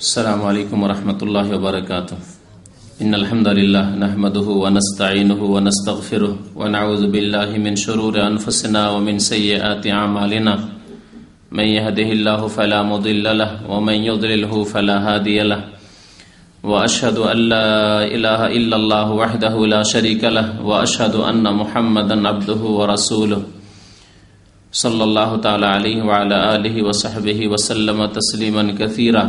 السلام علیکم ورحمۃ اللہ وبرکاتہ۔ ان الحمد للہ نحمده ونستعینه ونستغفره ونعوذ بالله من شرور انفسنا ومن سیئات اعمالنا۔ من يهده الله فلا مضل له ومن يضلل فلا هادي له۔ واشهد ان لا اله الا الله وحده لا شريك له واشهد ان محمدا عبده ورسوله صلی اللہ تعالی علیہ وعلى آلہ وصحبہ وسلم تسلیما كثيرا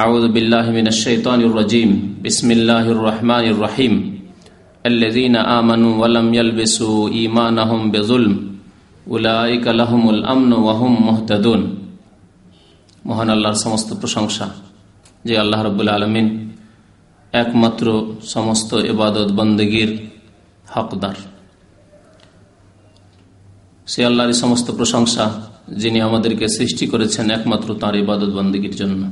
أعوذ بالله من الشيطان الرجيم بسم الله الرحمن الرحيم الذين آمنوا ولم يلبسوا إيمانهم بظلم أولئك لهم الأمن وهم مهتدون মহান আল্লাহর সমস্ত প্রশংসা যে আল্লাহ রব্বুল আলমিন একমাত্র সমস্ত এবাদত বন্দগীর হকদার সে আল্লাহরই সমস্ত প্রশংসা যিনি আমাদেরকে সৃষ্টি করেছেন একমাত্র তাঁর ইবাদত বন্দগীর জন্য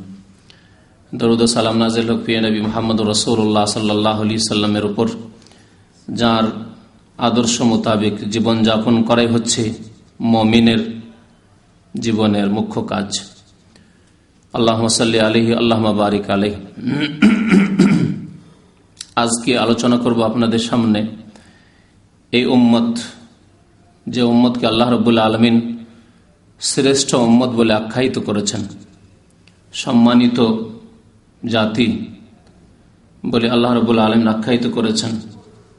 দরুদ সালাম নাজিল হক পিয়া নবী মোহাম্মদ রসৌল্লাহ সাল্লাহ আলি সাল্লামের উপর, যার আদর্শ মোতাবেক জীবনযাপন করাই হচ্ছে মমিনের জীবনের মুখ্য কাজ। আল্লাহ সাল্লি আলহি আল্লাহ বারিক আলহ আজকে আলোচনা করব আপনাদের সামনে এই উম্মত, যে উম্মতকে আল্লাহ রবুল্লা আলমিন শ্রেষ্ঠ উম্মত বলে আখ্যায়িত করেছেন। সম্মানিত জাতি। বলে, আল্লাহ রবুল্লা আলম আখ্যায়িত করেছেন,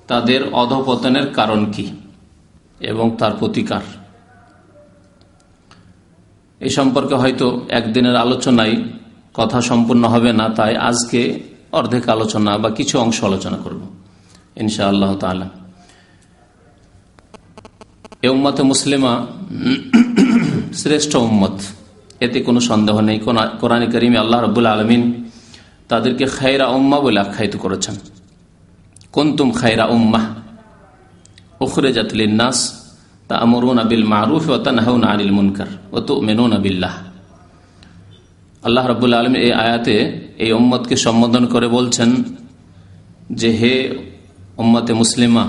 তাদের অধপতনের কারণ কি এবং তার প্রতিকার? এ সম্পর্কে হয়তো একদিনের আলোচনায় কথা সম্পূর্ণ হবে না, তাই আজকে অর্ধেক আলোচনা বা কিছু অংশ আলোচনা করব ইনশা আল্লাহ তালা এ উম্মতে মুসলিমা শ্রেষ্ঠ উম্মত, এতে কোনো সন্দেহ নেই। কোরআন করিমে আল্লাহ রবুল আলমিন তাদেরকে খায়রা উম্মা বলে আখ্যায়িত করেছেন। কুন্তুম খায়রা উম্মাহ উখরে জাতলিন নাস তা আমরুন আবিল মারুফ ও তানহাউন আনিল মুনকার ও তো মেনুন আবিল্লাহ আল্লাহ রবুল্লা আলম এই আয়াতে এই উম্মতকে সম্বোধন করে বলছেন যে, হে উম্মতে মুসলিমা,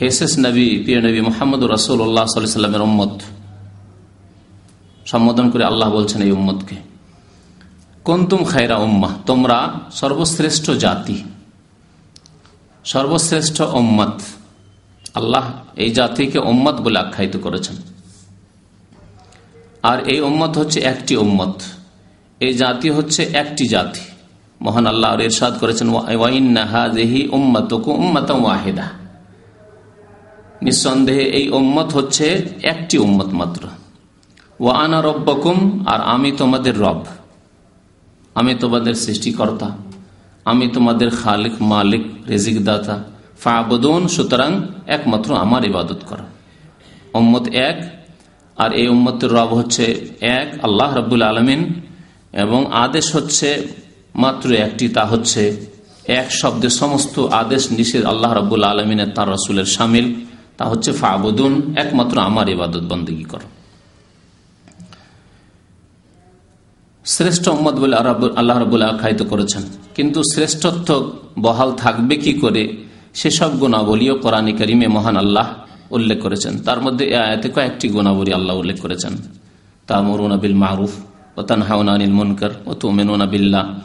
হে শেষ নবী, প্রিয় নবী মোহাম্মদ রাসুল্লাহ সাল্লামের উম্মত। সম্বোধন করে আল্লাহ বলছেন এই উম্মতকে। কন্তুম খায়রা উম্মা তোমরা সর্বশ্রেষ্ঠ জাতি। সর্বশ্রেষ্ঠ উম্মত আল্লাহ এই জাতিকে উম্মত বলে আখ্যায়িত করেছেন। আর এই উম্মত হচ্ছে একটি উম্মত এই জাতি হচ্ছে একটি জাতি। মহান আল্লাহ ইরশাদ করেছেন ওয়াহিদা। নিঃসন্দেহে এই উম্মত হচ্ছে একটি উম্মত মাত্র। ওয়ানা রব্বকুম, আর আমি তোমাদের রব। আমি তোমাদের সৃষ্টিকর্তা। আমি তোমাদের খালিক, মালিক রেজিক দাতা ফাবদন, সুতরাং একমাত্র আমার ইবাদত করা। উম্মত এক, আর এই উম্মতের রব হচ্ছে এক, আল্লাহ রব্বুল আলমিন, এবং আদেশ হচ্ছে মাত্র একটি, তা হচ্ছে এক শব্দে সমস্ত আদেশ নিষেধ আল্লাহ রব্বুল আলমিনের, তার রসুলের সামিল। তা হচ্ছে ফাবুদুন, একমাত্র আমার ইবাদত বন্দী করো। শ্রেষ্ঠ উম্মত বলে আল্লাহ রবুল্লাহ আখ্যায়িত করেছেন। কিন্তু শ্রেষ্ঠত্ব বহাল থাকবে কি করে? সেসব গুণাবলীও কোরআনী করিমে মহান আল্লাহ উল্লেখ করেছেন। তার মধ্যে এ আয়াতে কয়েকটি গুণাবলী আল্লাহ উল্লেখ করেছেন। তা মরুন বিল মারুফ ও তানহাউনিল মুনকার ও তুমেনুন বিল্লাহ।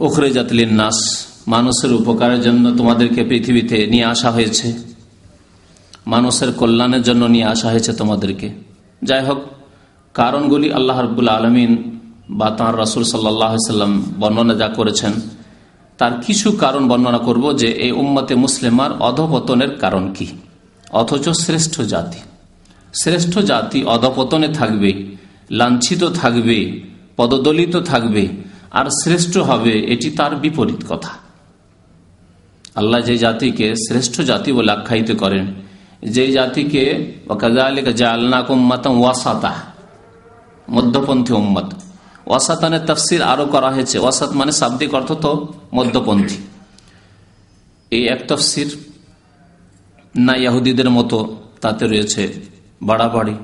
ওখরে জাতলিন নাস মানুষের উপকারের জন্য তোমাদেরকে পৃথিবীতে নিয়ে আসা হয়েছে। মানুষের কল্যাণের জন্য নিয়ে আসা হয়েছে তোমাদেরকে। যাই হোক কারণগুলি আল্লাহ রবুল্লা আলমিন বা তাঁর রসুল সাল্লাম বর্ণনা যা করেছেন, তার কিছু কারণ বর্ণনা করব যে এই উম্মতে মুসলিমার অধপতনের কারণ কি? অথচ শ্রেষ্ঠ জাতি। শ্রেষ্ঠ জাতি অধপতনে থাকবে, লাঞ্ছিত থাকবে, পদদলিত থাকবে, আর শ্রেষ্ঠ হবে এটি তার বিপরীত কথা। আল্লাহ যে জাতিকে শ্রেষ্ঠ জাতি বলে আখ্যায়িত করেন, যে জাতিকে ওয়াসাতা মধ্যপন্থী উম্মত। ওয়াসাতানের তফসির আরও করা হয়েছে। ওয়াসাত মানে শাব্দিক অর্থ তো মধ্যপন্থী। এই এক তফসির না ইয়াহুদিদের মতো, তাতে রয়েছে বাড়াবাড়ি।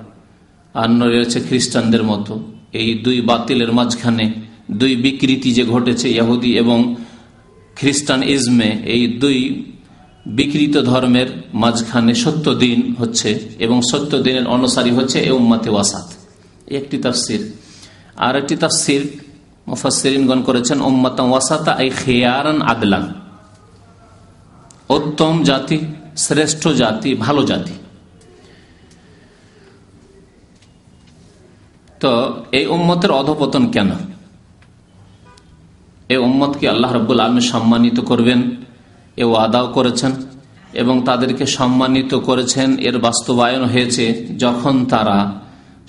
আর রয়েছে খ্রিস্টানদের মতো। এই দুই বাতিলের মাঝখানে দুই বিকৃতি যে ঘটেছে ইয়াহুদি এবং খ্রিস্টান ইজমে এই দুই বিকৃত ধর্মের মাঝখানে সত্য দিন হচ্ছে এবং সত্য দিনের অনুসারী হচ্ছে এ উম্মাতে ওয়াসাত। একটি তাফসির। আর একটি তাফসির মুফাসিরিনগণ করেছেন উম্মাতা ওয়াসাতা এই খেয়ারান আদলান উত্তম জাতি, শ্রেষ্ঠ জাতি, ভালো জাতি। তো এই উম্মতের অধপতন কেন? এই উম্মতকে আল্লাহ রব্বুল আলমী সম্মানিত করবেন, এ আদাও করেছেন এবং তাদেরকে সম্মানিত করেছেন। এর বাস্তবায়ন হয়েছে যখন তারা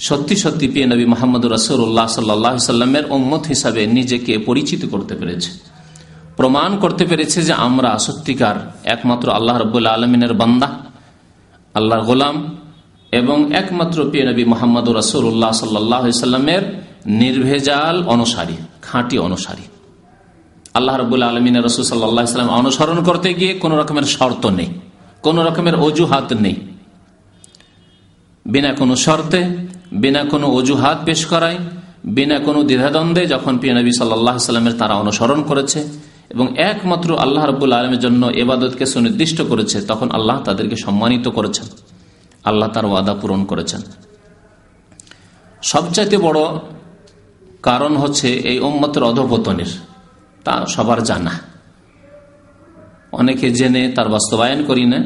সত্যি সত্যি পিয়ে নবী মোহাম্মদ রসুল্লাহ সাল্লাহ সাল্লামের উম্মত হিসাবে নিজেকে পরিচিত করতে পেরেছে। প্রমাণ করতে পেরেছে যে আমরা সত্যিকার একমাত্র আল্লাহ রব্বুল্লা আলমিনের বান্দা, আল্লাহর গোলাম এবং একমাত্র পিয়ে নবী মোহাম্মদ রসুল্লাহ সাল্লাহ সাল্লামের নির্ভেজাল অনুসারী, খাঁটি অনুসারী। আল্লাহ রবুল্লা আলমিনের রসুল সাল্লাহ সাল্লাম অনুসরণ করতে গিয়ে কোন রকমের শর্ত নেই, কোন রকমের অজুহাত নেই। বিনা কোনো শর্তে বিনা কোনো অজুহাত পেশ করায়, বিনা কোনো দ্বিধাদ্বন্দ্বে যখন পিয়া নবী সাল্লাহ সাল্লামের তারা অনুসরণ করেছে এবং একমাত্র আল্লাহ রবুল্লা আলমের জন্য এবাদতকে সুনির্দিষ্ট করেছে, তখন আল্লাহ তাদেরকে সম্মানিত করেছেন। আল্লাহ তার ওয়াদা পূরণ করেছেন। সবচাইতে বড় কারণ হচ্ছে এই ওম্মতের অধপতনের। তা সবার জানা। অনেকে জেনে তার বাস্তবায়ন করি না,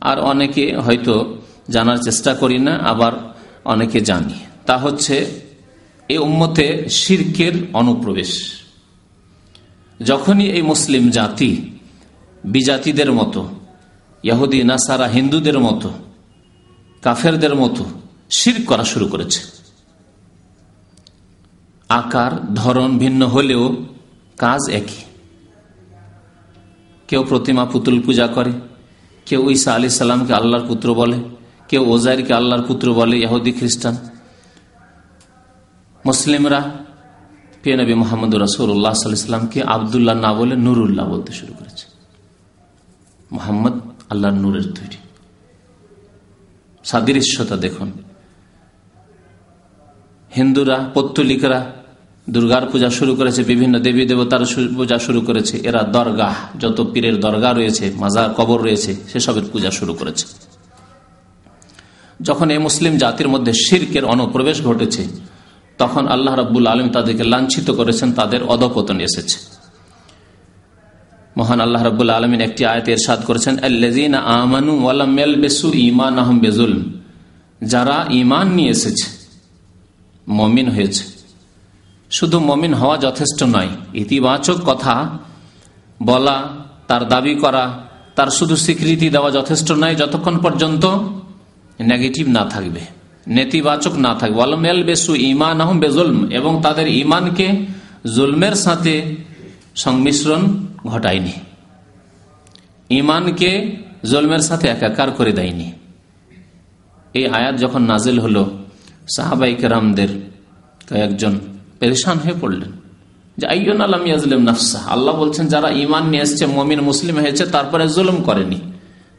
আর অনেকে হয়তো জানার চেষ্টা করি না, আবার অনেকে জানি। তা হচ্ছে, এই উম্মতে শির্কের অনুপ্রবেশ। যখনই এই মুসলিম জাতি, বিজাতিদের মতো ইয়াহুদি নাসারা, হিন্দুদের মতো, কাফেরদের মতো শির করা শুরু করেছে। আকার, ধরন ভিন্ন হলেও কাজ একই। কেউ প্রতিমা পুতুল পূজা করে, কেউ ঈসা আলি সাল্লামকে আল্লাহর পুত্র বলে কেউ ওজাইরকে আল্লাহর পুত্র বলে ইহুদি খ্রিস্টান। মুসলিমরা নবী মোহাম্মদ রসুল্লাহ সাল্লামকে আবদুল্লাহ না বলে নুরুল্লাহ বলতে শুরু করেছে। মোহাম্মদ আল্লাহর নূরের তৈরি। সাদৃশ্যতা দেখুন। হিন্দুরা, পত্তলিকরা দুর্গার পূজা শুরু করেছে, বিভিন্ন দেবী দেবতার পূজা শুরু করেছে। এরা দরগাহ, যত পীরের দরগা রয়েছে, মাজার কবর রয়েছে, সেসবের পূজা শুরু করেছে। যখন এই মুসলিম জাতির মধ্যে শির্কের অনুপ্রবেশ ঘটেছে, তখন আল্লাহ রাব্বুল আলম তাদেরকে লাঞ্ছিত করেছেন, তাদের অধপতন এসেছে। মহান আল্লাহ রাবুল আলমিন একটি আয়ত এরশাদ করেছেন আমানু বেসু ইমান আহম বেজুল যারা ইমান নিয়ে এসেছে, মমিন হয়েছে। শুধু মমিন হওয়া যথেষ্ট নয়, ইতিবাচক কথা বলা, তার দাবি করা, তার শুধু স্বীকৃতি দেওয়া যথেষ্ট নয়, যতক্ষণ পর্যন্ত নেগেটিভ না থাকবে, নেতিবাচক না থাকবে। ওয়ালমেল বেসু ইমান আহম বেজুলম এবং তাদের ইমানকে জুলমের সাথে সংমিশ্রণ ঘটায়নি। ইমানকে জুলমের সাথে একাকার করে দেয়নি। এই আয়াত যখন নাজিল হলো সাহাবাইক রামদের কয়েকজন পেরেশান হয়ে পড়লেন। যে আইন আলম ইয়াজলিম নাফসা, আল্লাহ বলছেন, যারা ইমান নিয়ে এসছে, মমিন, মুসলিম হয়েছে, তারপরে জুলুম করেনি।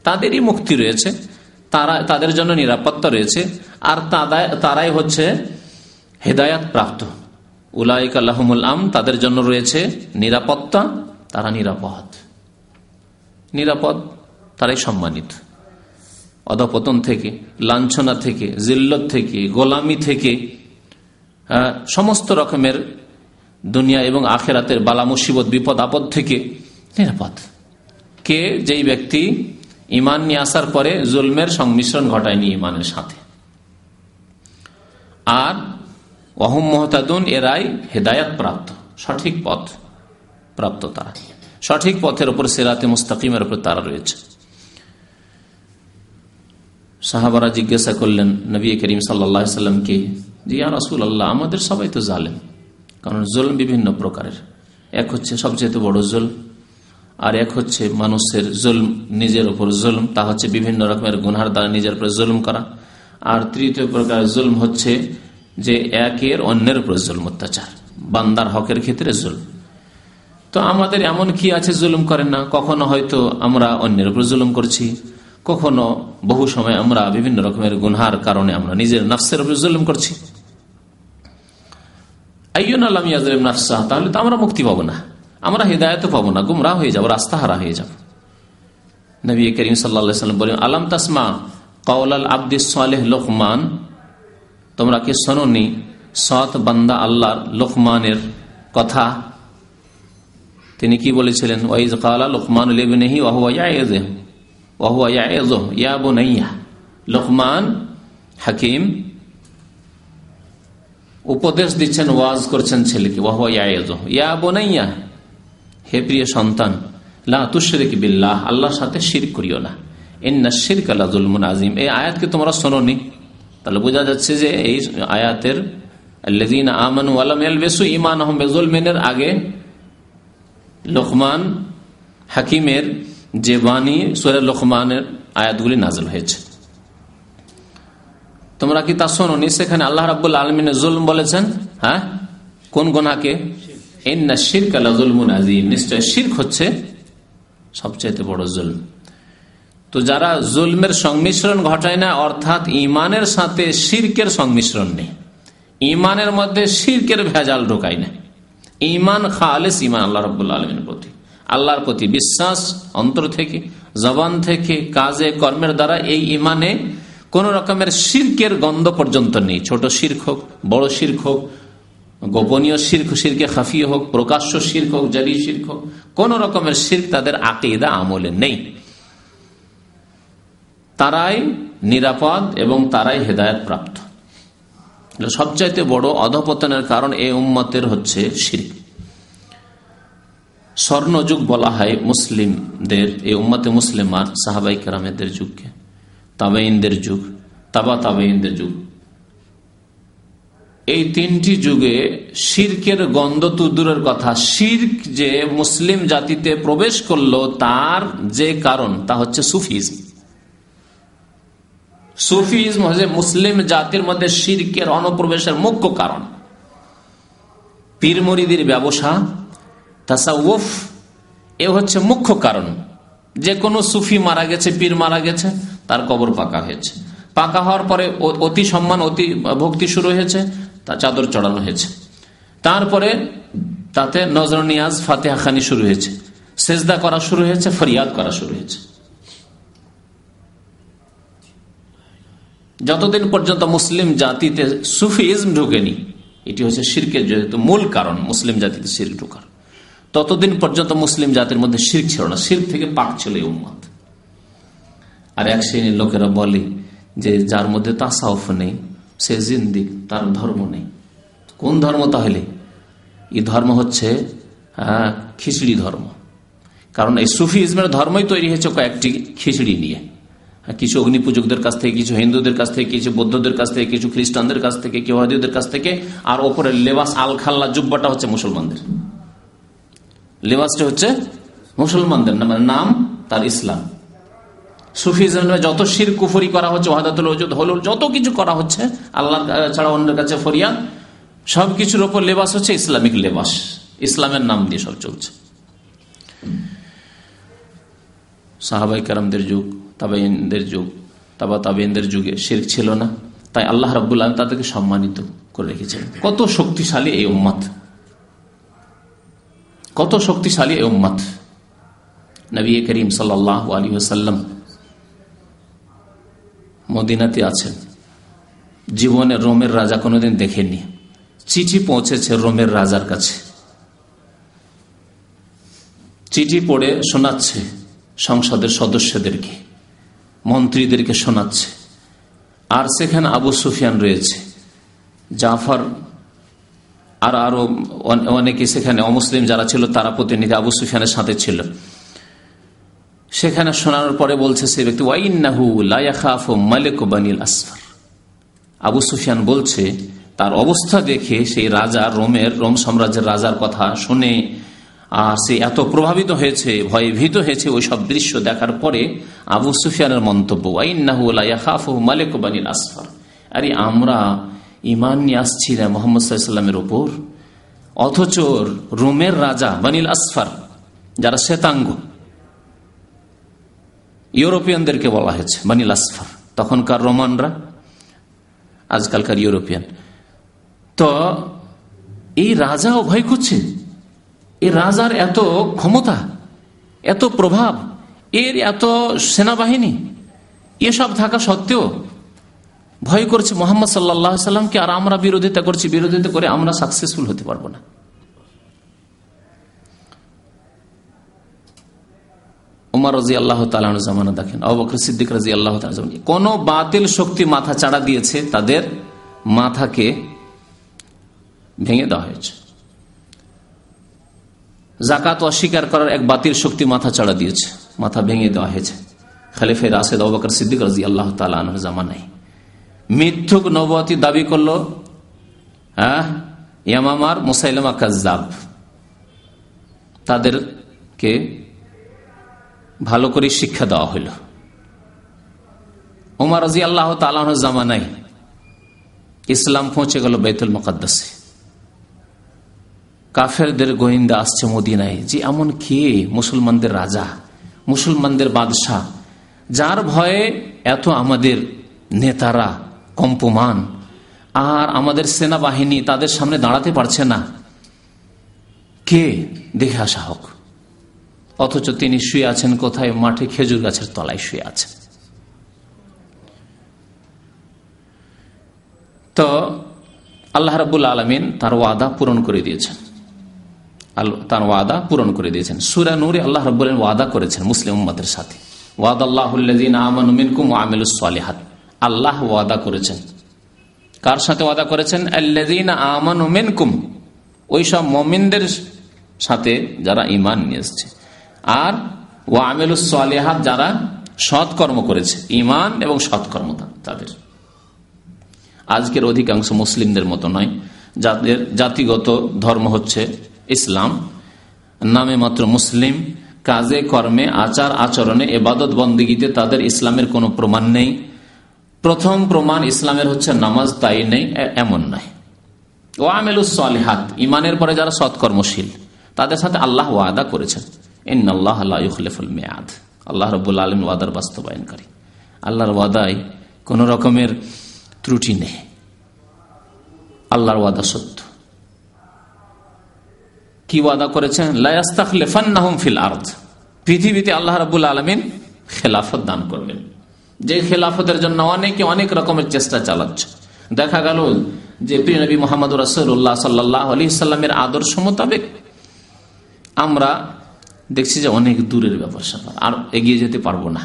তাদেরই মুক্তি রয়েছে। তারা তাদের জন্য নিরাপত্তা রয়েছে। আর তারাই হচ্ছে হেদায়াত প্রাপ্ত। উলাইক আল্লাহমুল আম তাদের জন্য রয়েছে নিরাপত্তা, তারা নিরাপদ। নিরাপদ, তারাই সম্মানিত। অধপতন থেকে, লাঞ্ছনা থেকে, জিল্লত থেকে, গোলামি থেকে সমস্ত রকমের দুনিয়া এবং আখেরাতের বালা মুসিবত বিপদ আপদ থেকে নিরাপদ। কে? যেই ব্যক্তি ইমান নিয়ে আসার পরে জুলমের সংমিশ্রণ ঘটায়নি ইমানের সাথে। আর অহম মহতাদুন, এরাই হেদায়াত প্রাপ্ত, সঠিক পথ প্রাপ্ত তারা। সঠিক পথের উপর সেরাতে মুস্তাকিমের উপর তারা রয়েছে। সাহাবারা জিজ্ঞাসা করলেন, নবী করিম সাল্লা সাল্লামকে যে, ইয়া রাসুল আল্লাহ আমাদের সবাই তো জালেম। কারণ জুল বিভিন্ন প্রকারের। এক হচ্ছে সবচেয়ে বড় জুল আর এক হচ্ছে মানুষের জুলম, নিজের উপর জুলম, তা হচ্ছে বিভিন্ন রকমের গুনহার দ্বারা নিজের উপর জুলম করা। আর তৃতীয় প্রকার জুলম হচ্ছে যে একের অন্যের উপর জুলম অত্যাচার, বান্দার হকের ক্ষেত্রে জুলম। তো আমাদের এমন কি আছে জুলুম করেন না? কখনো হয়তো আমরা অন্যের উপর জুলুম করছি, কখনো বহু সময় আমরা বিভিন্ন রকমের গুনহার কারণে আমরা নিজের নফসের উপর জুলুম করছি। আইন আল্লাহ নাফসা তাহলে তো আমরা মুক্তি পাবো না। আমরা হৃদায়ত পাবো না গুমরা হয়ে যাব রাস্তা হারা হয়ে যাব। নবী করিম সাল্লাম বলেন, আলাম তাসমা কৌলাল আব্দিস সালেহ লোকমান? তোমরা কি শোনি সৎ বান্দা আল্লাহর লোকমানের কথা? তিনি কি বলেছিলেন ওয়াইজ কালা লোকমান লেবনেহি লোকমান, হাকিম, উপদেশ দিচ্ছেন, ওয়াজ করছেন ছেলেকে ইয়া বোনাইয়া হে প্রিয় সন্তান, লা তুশরিক বিল্লাহ, আল্লাহর সাথে শির করিও না। এন্না শির কালা জুলমুন আজিম এই আয়াতকে তোমরা শোনি তাহলে বোঝা যাচ্ছে যে এই আয়াতের আমানু আলম বেসু ইমান আহম বেজুলমিনের আগে লোকমান হাকিমের যে বাণী, সোরে লোকমানের আয়াতগুলি নাজল হয়েছে। তোমরা কি তা শোনি সেখানে আল্লাহ রাবুল আলমিনের জুলম বলেছেন হ্যাঁ? কোন গোনাকে নিশ্চয় শির্ক হচ্ছে সবচাইতে বড় জুলম। তো যারা জুলমের সংমিশ্রণ ঘটায় না, অর্থাৎ ইমানের সাথে শির্কের সংমিশ্রণ নেই। ইমানের মধ্যে শির্কের ভেজাল ঢোকায় না। ইমান খালেস ইমান আল্লাহ রব্বুল আলমীর প্রতি। আল্লাহর প্রতি বিশ্বাস অন্তর থেকে, জবান থেকে, কাজে, কর্মের দ্বারা এই ইমানে কোন রকমের শির্কের গন্ধ পর্যন্ত নেই। ছোট শির্ক হোক, বড় শির্ক হোক গোপনীয় শির্ক শিরকে খাফি হোক, প্রকাশ্য শির্ক হোক জারি শির্ক হোক, কোন রকমের শির্ক তাদের আকিদা আমলে নেই। তারাই নিরাপদ এবং তারাই হেদায়ত প্রাপ্ত। সবচাইতে বড় অধপতনের কারণ এই উম্মতের হচ্ছে শির্ক। স্বর্ণযুগ বলা হয় মুসলিমদের, এই উম্মতে মুসলিমার সাহাবাই কেরামেদের যুগকে। তাবেইনদের যুগ, তাবা তাবেইনদের যুগ। এই তিনটি যুগে শির্কের গন্ধ তো দূরের কথা। শির্ক যে মুসলিম জাতিতে প্রবেশ করল, তার যে কারণ, তা হচ্ছে সুফিজম। সুফিজম হচ্ছে মুসলিম জাতির মধ্যে শির্কের অনুপ্রবেশের মুখ্য কারণ। পীরমরিদির ব্যবসা, তাসাউফ, এ হচ্ছে মুখ্য কারণ। যে কোনো সুফি মারা গেছে, পীর মারা গেছে, তার কবর পাকা হয়েছে। পাকা হওয়ার পরে অতি সম্মান, অতি ভক্তি শুরু হয়েছে তা চাদর চড়ানো হয়েছে। তারপরে তাতে নজর নিয়াজ ফাতেহা খানি শুরু হয়েছে। সেজদা করা শুরু হয়েছে, ফরিয়াদ করা শুরু হয়েছে। যতদিন পর্যন্ত মুসলিম জাতিতে সুফিজম ঢুকেনি, এটি হচ্ছে শিরকের যেহেতু মূল কারণ, মুসলিম জাতিতে শির ঢুকার। ততদিন পর্যন্ত মুসলিম জাতির মধ্যে শির ছিল না শির থেকে পাক ছিল এই উম্মত আর এক শ্রেণির লোকেরা বলে যে, যার মধ্যে তাসাউফ নেই সে জিন্দিক, তার ধর্ম নেই। কোন ধর্ম তাহলে? এই ধর্ম হচ্ছে খিচড়ি ধর্ম। কারণ এই সুফি ইসমের ধর্মই তৈরি হয়েছে কয়েকটি খিচড়ি নিয়ে। কিছু অগ্নি পূজকদের কাছ থেকে, কিছু হিন্দুদের কাছ থেকে, কিছু বৌদ্ধদের কাছ থেকে, কিছু খ্রিস্টানদের কাছ থেকে কেউ হাদিদের কাছ থেকে, আর ওপরের লেবাস আল খাল্লা জুব্বাটা হচ্ছে মুসলমানদের। লেবাসটা হচ্ছে মুসলমানদের মানে নাম তার ইসলাম। সুফিজমে যত শির কুফরি করা হচ্ছে, ওয়াহাদাতুল ওজুদ, হলুল, যত কিছু করা হচ্ছে, আল্লাহ ছাড়া অন্যের কাছে ফরিয়া সব কিছুর ওপর লেবাস হচ্ছে ইসলামিক লেবাস। ইসলামের নাম দিয়ে সব চলছে। সাহাবাই কারামদের যুগ তাবাইনদের যুগ, তাবা তাবাইনদের যুগে শির ছিল না। তাই আল্লাহ রাবুল্লাহ তাদেরকে সম্মানিত করে রেখেছেন। কত শক্তিশালী এই উম্মাদ। কত শক্তিশালী এই উম্মাদ। নবী করিম সাল্লাহ আলী সাল্লাম মদিনাতে আছেন। জীবনে রোমের রাজা কোনোদিন দেখেনি চিঠি পৌঁছেছে রোমের রাজার কাছে। চিঠি পড়ে শোনাচ্ছে সংসদের সদস্যদেরকে, মন্ত্রীদেরকে শোনাচ্ছে। আর সেখানে আবু সুফিয়ান রয়েছে। জাফর আর আরও অনেকে সেখানে অমুসলিম যারা ছিল তারা প্রতিনিধি আবু সুফিয়ানের সাথে ছিল। সেখানে শোনানোর পরে বলছে সে ব্যক্তি লায়াখাফ মালিক বানিল আসফার। আবু সুফিয়ান বলছে, তার অবস্থা দেখে সেই রাজা রোমের, রোম সাম্রাজ্যের রাজার কথা শুনে, আর সে এত প্রভাবিত হয়েছে ভয়ে ভীত হয়েছে ওই সব দৃশ্য দেখার পরে আবু সুফিয়ানের মন্তব্য মালিক বানিল আসফার। আরে আমরা ইমান নিয়ে আসছি না মোহাম্মদ সাল্লামের ওপর অথচ রোমের রাজা বানিল আসফার, যারা শ্বেতাঙ্গ ইউরোপিয়ানদেরকে বলা হয়েছে বানিল আসফার তখনকার রোমানরা, আজকালকার ইউরোপিয়ান। তো এই রাজাও ভয় করছে এই রাজার এত ক্ষমতা, এত প্রভাব, এর এত সেনাবাহিনী, এসব থাকা সত্ত্বেও ভয় করছে মোহাম্মদ সাল্লাহ সাল্লামকে, আর আমরা বিরোধিতা করছি, বিরোধিতা করে আমরা সাকসেসফুল হতে পারব না। উমার রাজি আল্লাহ জামানা দেখেন অবকর সিদ্দিক রাজি আল্লাহ কোন বাতিল শক্তি মাথা চাড়া দিয়েছে, তাদের মাথাকে ভেঙে দেওয়া হয়েছে। জাকাত অস্বীকার করার এক বাতিল শক্তি মাথা চাড়া দিয়েছে, মাথা ভেঙে দেওয়া হয়েছে। খালিফে রাশেদ অবকর সিদ্দিক রাজি আল্লাহ তালানোর জামানায়। মিথ্যুক নবতী দাবি করল হ্যাঁ ইয়ামামার মুসাইলামা কাজাব তাদেরকে ভালো করে শিক্ষা দেওয়া হইল। উমার রাজি আল্লাহ তালানোর জামানায় ইসলাম পৌঁছে গেল বেতুল মকাদ্দাসে। কাফেরদের গোয়েন্দা আসছে মদিনায়, যে এমন কে? মুসলমানদের রাজা, মুসলমানদের বাদশাহ, যার ভয়ে এত আমাদের নেতারা কম্পমান, আর আমাদের সেনাবাহিনী তাদের সামনে দাঁড়াতে পারছে না। কে? দেখে আসা হোক। অথচ তিনি শুয়ে আছেন কোথায়? মাঠে খেজুর গাছের তলায় শুয়ে আছেন তো আল্লাহ রাবুল আলমিন তার ওয়াদা পূরণ করে দিয়েছেন। তার ওয়াদা পূরণ করে দিয়েছেন। সুরা নূরে আল্লাহ রব্বুল ওয়াদা করেছেন মুসলিম উম্মদের সাথে। ওয়াদ আল্লাহ আমানুমিনকুম আল্লাহ ওয়াদা করেছেন। কার সাথে ওয়াদা করেছেন? আল্লাদিন আমানুমিনকুম ওই সব মমিনদের সাথে যারা ইমান নিয়ে এসছে। আর ও আমিলুসালেহাত যারা সৎকর্ম করেছে ইমান এবং সৎকর্ম তাদের। আজকের অধিকাংশ মুসলিমদের মতো নয়, যাদের জাতিগত ধর্ম হচ্ছে ইসলাম। নামে মাত্র মুসলিম, কাজে, কর্মে, আচার, আচরণে, এবাদত, বন্দীগীতে তাদের ইসলামের কোনো প্রমাণ নেই। প্রথম প্রমাণ ইসলামের হচ্ছে নামাজ তাই নেই এমন নয়। ও আমেলুসালেহাত ইমানের পরে যারা সৎকর্মশীল, তাদের সাথে আল্লাহ ওয়াদা করেছেন। ইন্নআল্লাহ আল্লাহফুল মেয়াদ। আল্লাহ রবুল্লা আলম ওয়াদার বাস্তবায়নকারী। আল্লাহর ওয়াদায় কোন রকমের ত্রুটি নেই। আল্লাহর ওয়াদা সত্য। কি ওয়াদা করেছেন? ফিল আর্থ পৃথিবীতে আল্লাহ রাবুল আলমিন খেলাফত দান করবেন। যে খেলাফতের জন্য অনেকে অনেক রকমের চেষ্টা চালাচ্ছে। দেখা গেল যে প্রিয়নবী মোহাম্মদ রসুল্লাহ সাল্লাহ আলী সাল্লামের আদর্শ মোতাবেক আমরা দেখছি যে অনেক দূরের ব্যাপার স্যাপার, আর এগিয়ে যেতে পারব না।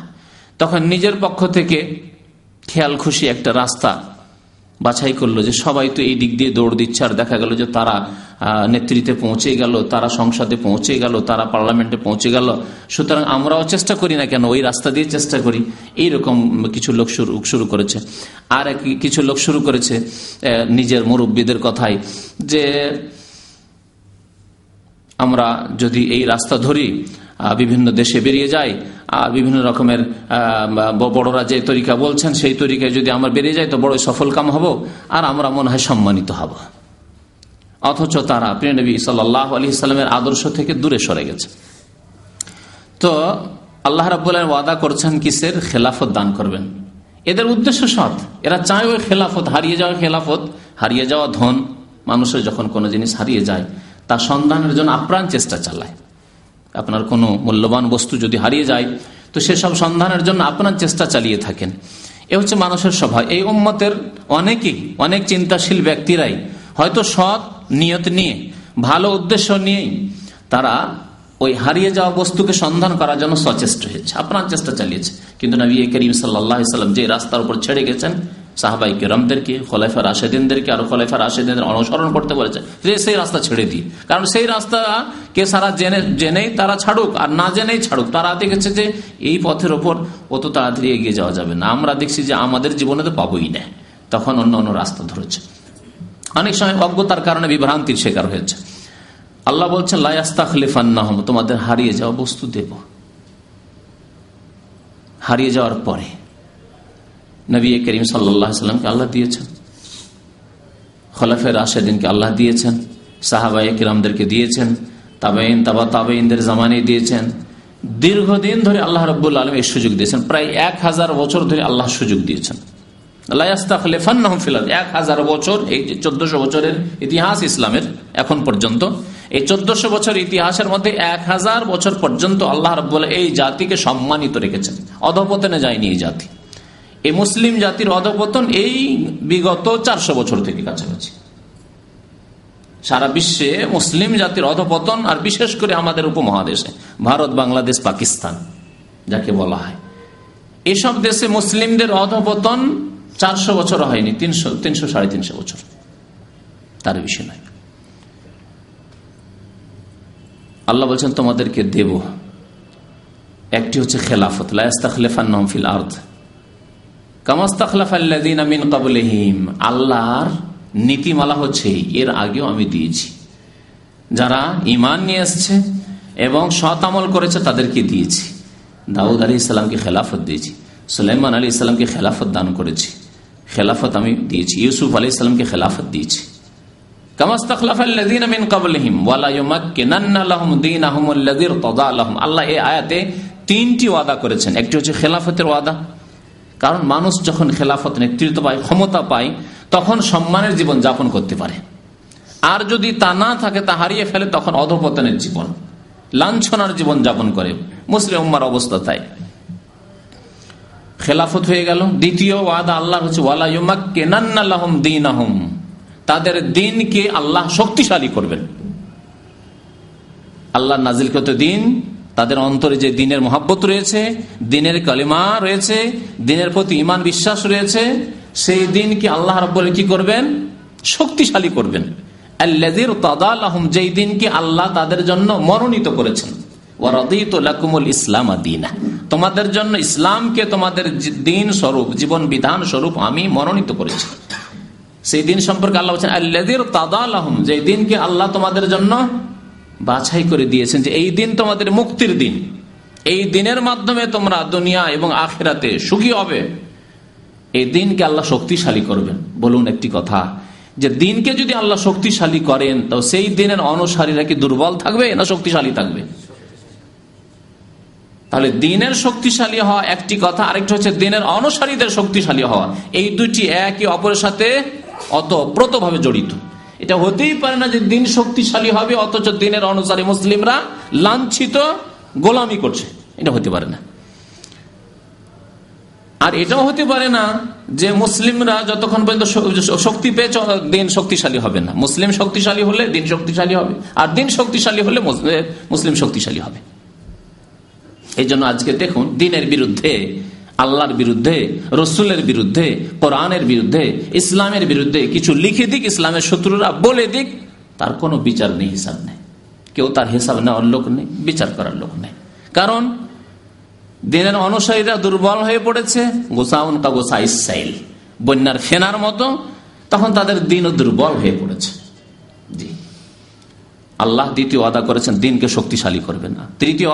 তখন নিজের পক্ষ থেকে খেয়াল খুশি একটা রাস্তা বাছাই করল যে সবাই তো এই দিক দিয়ে দৌড় দিচ্ছে, আর দেখা গেল যে তারা নেতৃত্বে পৌঁছে গেল, তারা সংসদে পৌঁছে গেল, তারা পার্লামেন্টে পৌঁছে গেল। সুতরাং আমরাও চেষ্টা করি না কেন, ওই রাস্তা দিয়ে চেষ্টা করি। এইরকম কিছু লোক শুরু শুরু করেছে। আর কিছু লোক শুরু করেছে নিজের মুরব্বীদের কথাই যে আমরা যদি এই রাস্তা ধরি বিভিন্ন দেশে বেরিয়ে যাই আর বিভিন্ন রকমের বড়রা যে তরিকা বলছেন, সেই তরিকায় যদি আমরা বেরিয়ে যাই, তো বড় সফল কাম হব আর আমরা মনে হয় সম্মানিত হব। অথচ তারা প্রিয় নবী সাল্লাহ আলি সাল্লামের আদর্শ থেকে দূরে সরে গেছে। তো আল্লাহ রাবুল্লাহ ওয়াদা করছেন কিসের খেলাফত দান করবেন। এদের উদ্দেশ্য সৎ। এরা চায় ওই খেলাফত, হারিয়ে যাওয়া খেলাফত, হারিয়ে যাওয়া ধন। মানুষের যখন কোনো জিনিস হারিয়ে যায় তার সন্ধানের জন্য আপ্রাণ চেষ্টা চালায়। আপনার কোনো মূল্যবান বস্তু যদি হারিয়ে যায়, তো সেসব সন্ধানের জন্য আপনার চেষ্টা চালিয়ে থাকেন। এ হচ্ছে মানুষের স্বভাব। এই উম্মতের অনেকেই, অনেক চিন্তাশীল ব্যক্তিরাই হয়তো সৎ নিয়ত নিয়ে, ভালো উদ্দেশ্য নিয়েই তারা ওই হারিয়ে যাওয়া বস্তুকে সন্ধান করার জন্য সচেষ্ট হয়েছে আপনার চেষ্টা চালিয়েছে। কিন্তু নবী করিম সাল্লাম যে রাস্তার উপর ছেড়ে গেছেন সাহাবাই কেরমদেরকে খোলাইফা রাশেদিনদেরকে আর খোলাইফা রাশেদিনদের অনুসরণ করতে বলেছে। যে সেই রাস্তা ছেড়ে দিই। কারণ সেই রাস্তা কে সারা জেনে, জেনেই তারা ছাড়ুক আর না জেনেই ছাড়ুক। তারা দেখেছে যে এই পথের ওপর অত তাড়াতাড়ি এগিয়ে যাওয়া যাবে না। আমরা দেখছি যে আমাদের জীবনে তো পাবোই না। তখন অন্য অন্য রাস্তা ধরেছে। অনেক সময় অজ্ঞতার কারণে বিভ্রান্তির শিকার হয়েছে। আল্লাহ বলছেন খলিফান্নাহম তোমাদের হারিয়ে যাওয়া বস্তু দেব। হারিয়ে যাওয়ার পরে নবী করিম সাল্লামকে আল্লাহ দিয়েছেন। খলাফের আশেদিনকে আল্লাহ দিয়েছেন। সাহাবাই কিরামদেরকে দিয়েছেন। তাবেইন তাবা তাবেইনদের জামানি দিয়েছেন। দীর্ঘদিন ধরে আল্লাহ রব্বুল আলম এই সুযোগ দিয়েছেন। প্রায় এক হাজার বছর ধরে আল্লাহ সুযোগ দিয়েছেন। এক হাজার বছর, এই চোদ্দশো বছরের ইতিহাস ইসলামের এখন পর্যন্ত, এই চোদ্দশো বছর ইতিহাসের মধ্যে এক হাজার বছর পর্যন্ত আল্লাহ রব্বুল এই জাতিকে সম্মানিত রেখেছেন। অধপতনে যায়নি এই জাতি। এই মুসলিম জাতির অধপতন এই বিগত চারশো বছর থেকে কাছাকাছি। সারা বিশ্বে মুসলিম জাতির অধপতন আর বিশেষ করে আমাদের উপমহাদেশে, ভারত, বাংলাদেশ, পাকিস্তান, যাকে বলা হয়। এসব দেশে মুসলিমদের অধপতন চারশো বছর হয়নি, তিনশো তিনশো সাড়ে তিনশো বছর। তার বিষয় নয়। আল্লাহ বলছেন, তোমাদেরকে দেব। একটি হচ্ছে খেলাফত লাস্তাখলেফান্নফিল আর্থ আল্লাহর নীতিমালা হচ্ছে, এর আগেও আমি দিয়েছি। যারা ইমান নিয়ে এসছে এবং সৎ করেছে, তাদেরকে দিয়েছি। দাউদ আলী ইসলামকে খেলাফত দিয়েছি, সুলাইমান আলী ইসলামকে খেলাফত দান করেছি, খেলাফত আমি দিয়েছি, ইউসুফ আলী ইসলামকে খেলাফত দিয়েছি। আল্লাহ এই আয়াতে তিনটি ওয়াদা করেছেন। একটি হচ্ছে খেলাফতের ওয়াদা কারণ মানুষ যখন খেলাফত, নেতৃত্ব পায়, ক্ষমতা পায়, তখন সম্মানের জীবন যাপন করতে পারে। আর যদি তা না থাকে, তা হারিয়ে ফেলে, তখন অধপতনের জীবন, লাঞ্ছনার জীবন যাপন করে। মুসলিম উম্মার অবস্থা তাই। খেলাফত হয়ে গেল। দ্বিতীয় ওয়াদা আল্লাহ হচ্ছে ওয়ালাইমা কেনান্নাহম দিন আহম তাদের দিনকে আল্লাহ শক্তিশালী করবেন। আল্লাহ নাজিলকৃত দিন তাদের অন্তরে যে দিনের মহাব্বত রয়েছে, দিনের কালিমা রয়েছে, দিনের প্রতি ইমান বিশ্বাস রয়েছে, সেই দিনকে আল্লাহ রব্বর কি করবেন? শক্তিশালী করবেন। যেই দিনকে আল্লাহ তাদের জন্য মনোনীত করেছেন। ইসলাম তোমাদের জন্য ইসলামকে তোমাদের দিন স্বরূপ, জীবন বিধান স্বরূপ আমি মনোনীত করেছি। সেই দিন সম্পর্কে আল্লাহ বলছেন আল্লাদির তাদালাহম যে দিনকে আল্লাহ তোমাদের জন্য বাছাই করে দিয়েছেন যে এই দিন তোমাদের মুক্তির দিন। এই দিনের মাধ্যমে তোমরা দুনিয়া এবং আখেরাতে সুখী হবে। এই দিনকে আল্লাহ শক্তিশালী করবেন। বলুন একটি কথা, যে দিনকে যদি আল্লাহ শক্তিশালী করেন, তো সেই দিনের অনুসারীরা কি দুর্বল থাকবে না শক্তিশালী থাকবে? তাহলে দিনের শক্তিশালী হওয়া একটি কথা, আরেকটি হচ্ছে দিনের অনুসারীদের শক্তিশালী হওয়া। এই দুটি একে অপরের সাথে অতপ্রত ভাবে জড়িত। এটা হতেই পারে না যে দিন শক্তিশালী হবে, অথচ দিনের অনুসারী মুসলিমরা লাঞ্ছিত, গোলামি করছে। এটা হতে পারে না। আর এটাও হতে পারে না যে মুসলিমরা যতক্ষণ পর্যন্ত শক্তি পেয়ে দিন শক্তিশালী হবে না। মুসলিম শক্তিশালী হলে দিন শক্তিশালী হবে, আর দিন শক্তিশালী হলে মুসলিম শক্তিশালী হবে। এই আজকে দেখুন, দিনের বিরুদ্ধে আল্লাহর বিরুদ্ধে, রসুলের বিরুদ্ধে, কোরআনের বিরুদ্ধে, ইসলামের বিরুদ্ধে কিছু লিখে দিক, ইসলামের শত্রুরা বলে দিক, তার কোনো বিচার নেই, হিসাব নেই। কেউ তার হিসাব নেওয়ার লোক নেই, বিচার করার লোক নেই। কারণ দিনের অনুসারীরা দুর্বল হয়ে পড়েছে, গোসাউন কা গোসা ইসাইল বন্যার ফেনার মতো, তখন তাদের দিনও দুর্বল হয়ে পড়েছে। আল্লাহ দ্বিতীয় আদা করেছেন, দিনকে শক্তিশালী করবে না। তৃতীয়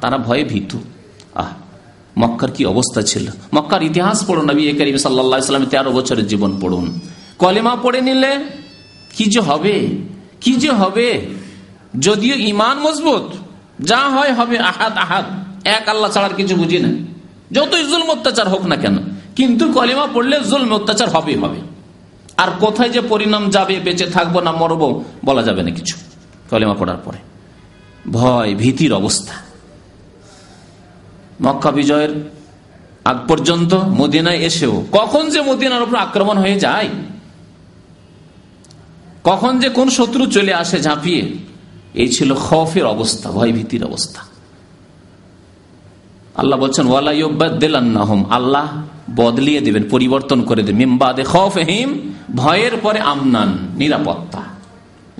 তারা ভয়ে ভীতু। আহ, মক্কার কি অবস্থা ছিল? মক্কার ইতিহাস পড়ুন, নবী করিম সাল্লা তেরো বছরের জীবন পড়ুন। কলেমা পড়ে নিলে কি যে হবে? কি যে হবে? যদিও ইমান মজবুত, যা হয় হবে আহাদ আহাত এক আল্লাহ ছাড়ার কিছু বুঝি না। যতই জুলম, অত্যাচার হোক না কেন, কিন্তু কলিমা পড়লে জুলম, অত্যাচার হবে হবে। আর কোথায় যে পরিণাম যাবে, বেঁচে থাকব না মরবো, বলা যাবে না কিছু। কলেমা পড়ার পরে। ভয়, ভীতির অবস্থা। মক্কা বিজয়ের আগ পর্যন্ত মদিনায় এসেও কখন যে মদিনার উপর আক্রমণ হয়ে যায়, কখন যে কোন শত্রু চলে আসে ঝাঁপিয়ে, এই ছিল খফের অবস্থা, ভয়, ভীতির অবস্থা। আল্লাহ বলছেন ওয়ালাইবাদ্দেলান্নাহম আল্লাহ বদলিয়ে দেবেন, পরিবর্তন করে দেবেন। মিমবাদে খফহিম ভয়ের পরে আমনান, নিরাপত্তা।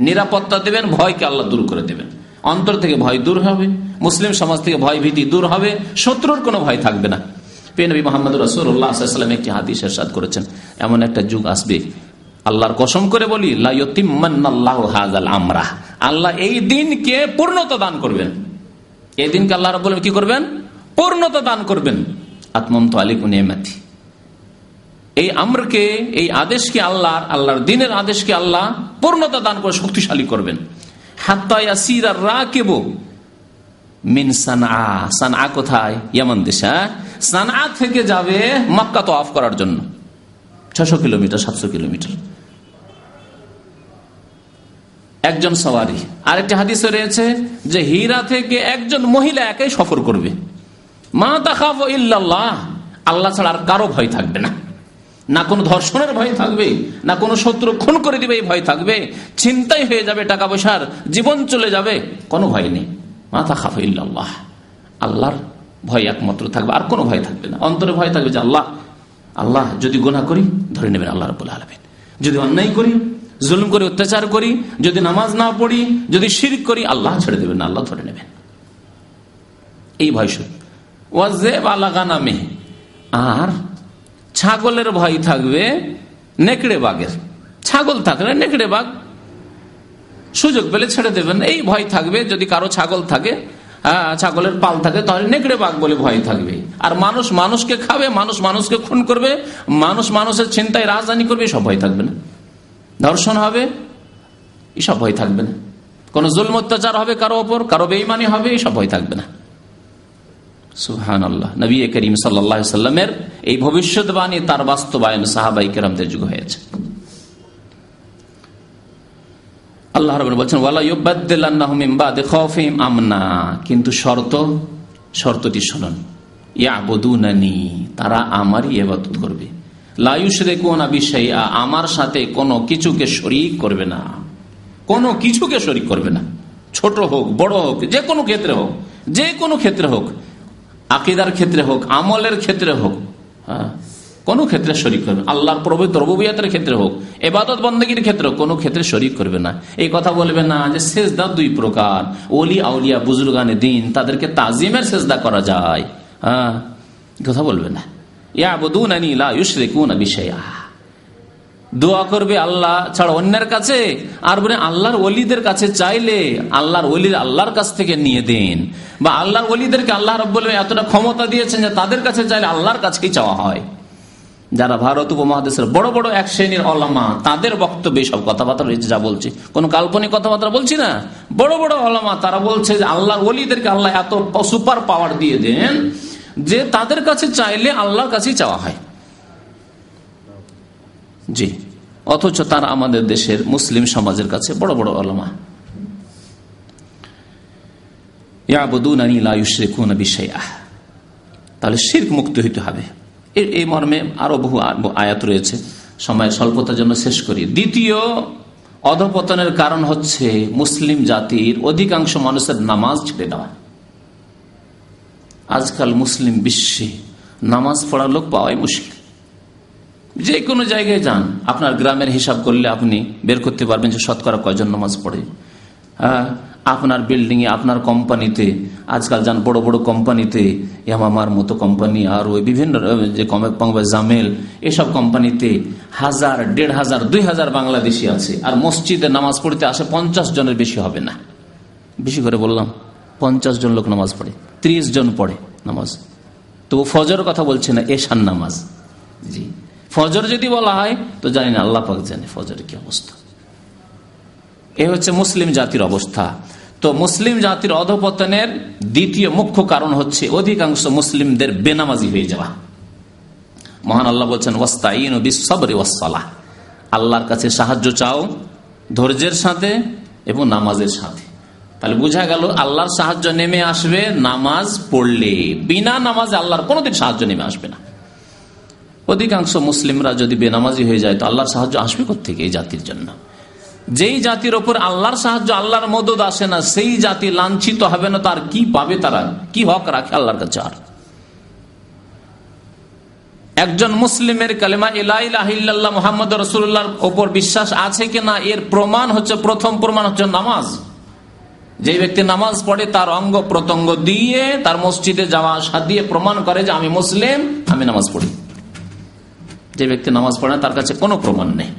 নিরাপত্তা দেবেন, ভয়কে আল্লাহ দূর করে দেবেন। অন্তর থেকে ভয় দূর হবে, মুসলিম সমাজ থেকে ভয় ভীতি দূর হবে, শত্রুর কোনো ভয় থাকবে না। পেনবী মোহাম্মদ রসুল্লাহাম একটি হাদিস এরশাদ করেছেন। এমন একটা যুগ আসবে, আল্লাহর কসম করে বলি আমরা। আল্লাহ এই দিনকে পূর্ণতা দান করবেন। এই দিনকে আল্লাহ রব কি করবেন? পূর্ণতা দান করবেন। আত্মন্ত আলিকুন এই আমরকে, এই আদেশকে আল্লাহ, আল্লাহর দিনের আদেশকে আল্লাহ পূর্ণতা দান করে শক্তিশালী করবেন। রা হ্যাঁ? থেকে যাবে মক্কা তো করার জন্য। ছশো কিলোমিটার, সাতশো কিলোমিটার। একজন সওয়ারি। রয়েছে যে হীরা থেকে একজন মহিলা একাই সফর করবে। মা তাকাফ ইল্লাল্লাহ। আল্লাহ ছাড়া আর কারও ভয় থাকবে না। না কোনো ধর্ষণের ভয় থাকবে, না কোনো শত্রু খুন করে দিবে, এই ভয় থাকবে। চিন্তাই হয়ে যাবে টাকা পয়সার, জীবন চলে যাবে, কোনো ভয় নেই। মাথা খাফা আল্লাহর ভয় একমাত্র থাকবে, আর কোনো ভয় থাকবে না। অন্তরে ভয় থাকবে যে আল্লাহ আল্লাহ যদি গোনা করি, ধরে নেবেন আল্লাহ রবুল্লা আলমিন। যদি অন্যায় করি, জুলুম করে, অত্যাচার করি, যদি নামাজ না পড়ি, যদি শির করি, আল্লাহ ছেড়ে দেবেন আল্লাহ ধরে নেবেন। এই ভয় শুধু। ওয়াজেব আলাগানামে। আর ছাগলের ভয় থাকবে, নেকড়ে বাঘের। ছাগল থাকলে নেকড়ে বাঘ। সুযোগ পেলে ছেড়ে দেবেন। এই ভয় থাকবে, যদি কারও ছাগল থাকে ছাগলের পাল থাকে, তাহলে নেকড়ে বাঘ বলে ভয় থাকবে। আর মানুষ মানুষকে খাবে, মানুষ মানুষকে খুন করবে, মানুষ মানুষের চিন্তায় রাজধানী করবে সব ভয় থাকবে না। ধর্ষণ হবে, এসব ভয় থাকবে না। কোন জুল অত্যাচার হবে কারও ওপর, কারও বেইমানি হবে, এসব ভয় থাকবে না। সুহান আল্লাহ নবী করিম সাল্লামের এই ভবিষ্যৎবাণী তার বাস্তবায়ন সাহাবাই কেরামদের যুগ হয়েছে। কিন্তু শর্ত, শর্তটি শোনন। তারা আমারই এবাদত করবে। লায়ুস রেকুনা বিষয়া আমার সাথে কোনো কিছুকে শরিক করবে না। কোনো কিছুকে শরিক করবে না। ছোট হোক, বড় হোক, যে কোনো ক্ষেত্রে হোক, যে কোনো ক্ষেত্রে হোক আকিদার ক্ষেত্রে হোক, আমলের ক্ষেত্রে হোক হ্যাঁ কোনো ক্ষেত্রে শরিক করবে আল্লাহর পবিত্র রবুবিয়াতের ক্ষেত্রে হোক, এবাদত বন্দীর ক্ষেত্রে কোনো ক্ষেত্রে শরিক করবে না। এই কথা বলবে না যে সেজদা দুই প্রকার। ওলি, আউলিয়া, বুজুর্গানে দিন, তাদেরকে তাজিমের সেজদা করা যায়। হ্যাঁ কথা বলবে না। দোয়া করবে আল্লাহ ছাড়া অন্যের কাছে? আর বলে, আল্লাহর অলিদের কাছে চাইলে আল্লাহর অলির আল্লাহর কাছ থেকে নিয়ে দেন। বা আল্লাহর অলিদেরকে আল্লাহ রব এতটা ক্ষমতা দিয়েছেন যে তাদের কাছে চাইলে আল্লাহর কাছেই চাওয়া হয়। যারা ভারত উপমহাদেশের বড় বড় এক শ্রেণির অলামা তাদের বক্তব্যে সব কথাবার্তা রয়েছে, যা বলছি। কোন কাল্পনিক কথাবার্তা বলছি না? বড় বড় অলামা তারা বলছে যে আল্লাহর অলিদেরকে আল্লাহ এত সুপার পাওয়ার দিয়ে দেন যে তাদের কাছে চাইলে আল্লাহর কাছেই চাওয়া হয়। জি। অথচ তার আমাদের দেশের মুসলিম সমাজের কাছে বড় বড় অলমা তাহলে শির্ক মুক্ত হইতে হবে। এই মর্মে আরও বহু আয়াত রয়েছে। সময় স্বল্পতার জন্য শেষ করি। দ্বিতীয়, অধপতনের কারণ হচ্ছে মুসলিম জাতির অধিকাংশ মানুষের নামাজ ছেড়ে দেওয়া। আজকাল মুসলিম বিশ্বে নামাজ পড়ার লোক পাওয়াই মুশকিল। যে কোনো জায়গায় যান, আপনার গ্রামের হিসাব করলে আপনি বের করতে পারবেন যে শতকরা কয়জন নামাজ পড়ে। হ্যাঁ আপনার বিল্ডিং এ আপনার কোম্পানিতে আজকাল যান বড় বড় কোম্পানিতে এমামার মতো কোম্পানি আর ওই বিভিন্ন যে জামেল, এসব কোম্পানিতে হাজার, দেড় হাজার, দুই হাজার বাংলাদেশি আছে। আর মসজিদে নামাজ পড়তে আসে পঞ্চাশ জনের বেশি হবে না। বেশি করে বললাম, পঞ্চাশ জন লোক নামাজ পড়ে, ত্রিশ জন পড়ে নামাজ। তো ফজর কথা বলছে না এশান নামাজ। জি। ফজর যদি বলা হয়, তো জানি না, আল্লাহ পাক জানে ফজরের কি অবস্থা। এ হচ্ছে মুসলিম জাতির অবস্থা। তো মুসলিম জাতির অধপতনের দ্বিতীয় মুখ্য কারণ হচ্ছে অধিকাংশ মুসলিমদের বেনামাজি হয়ে যাওয়া। মহান আল্লাহ বলছেন ওয়াস্তাইন বিশ্বরে ওয়াসালাহ আল্লাহর কাছে সাহায্য চাও ধৈর্যের সাথে এবং নামাজের সাথে। তাহলে বোঝা গেল, আল্লাহর সাহায্য নেমে আসবে নামাজ পড়লে। বিনা নামাজে আল্লাহর কোনোদিন সাহায্য নেমে আসবে না। অধিকাংশ মুসলিমরা যদি বেনামাজি হয়ে যায়, তো আল্লাহর সাহায্য আসবে কোথেকে এই জাতির জন্য? যেই জাতির ওপর আল্লাহর সাহায্য, আল্লাহর মদত আসে না, সেই জাতি লাঞ্ছিত হবে না, তার কি পাবে তারা? কি হক রাখে আল্লাহর কাছে আর? একজন মুসলিমের কালেমা ইলাইল্লাহ মোহাম্মদ রসুল্লাহর ওপর বিশ্বাস আছে কিনা এর প্রমাণ হচ্ছে, প্রথম প্রমাণ হচ্ছে নামাজ। যে ব্যক্তি নামাজ পড়ে, তার অঙ্গ প্রত্যঙ্গ দিয়ে তার মসজিদে যাওয়া আসা দিয়ে প্রমাণ করে যে, আমি মুসলিম, আমি নামাজ পড়ি। যে ব্যক্তি নামাজ পড়ে না, তার কাছে কোনো প্রমাণ নেই।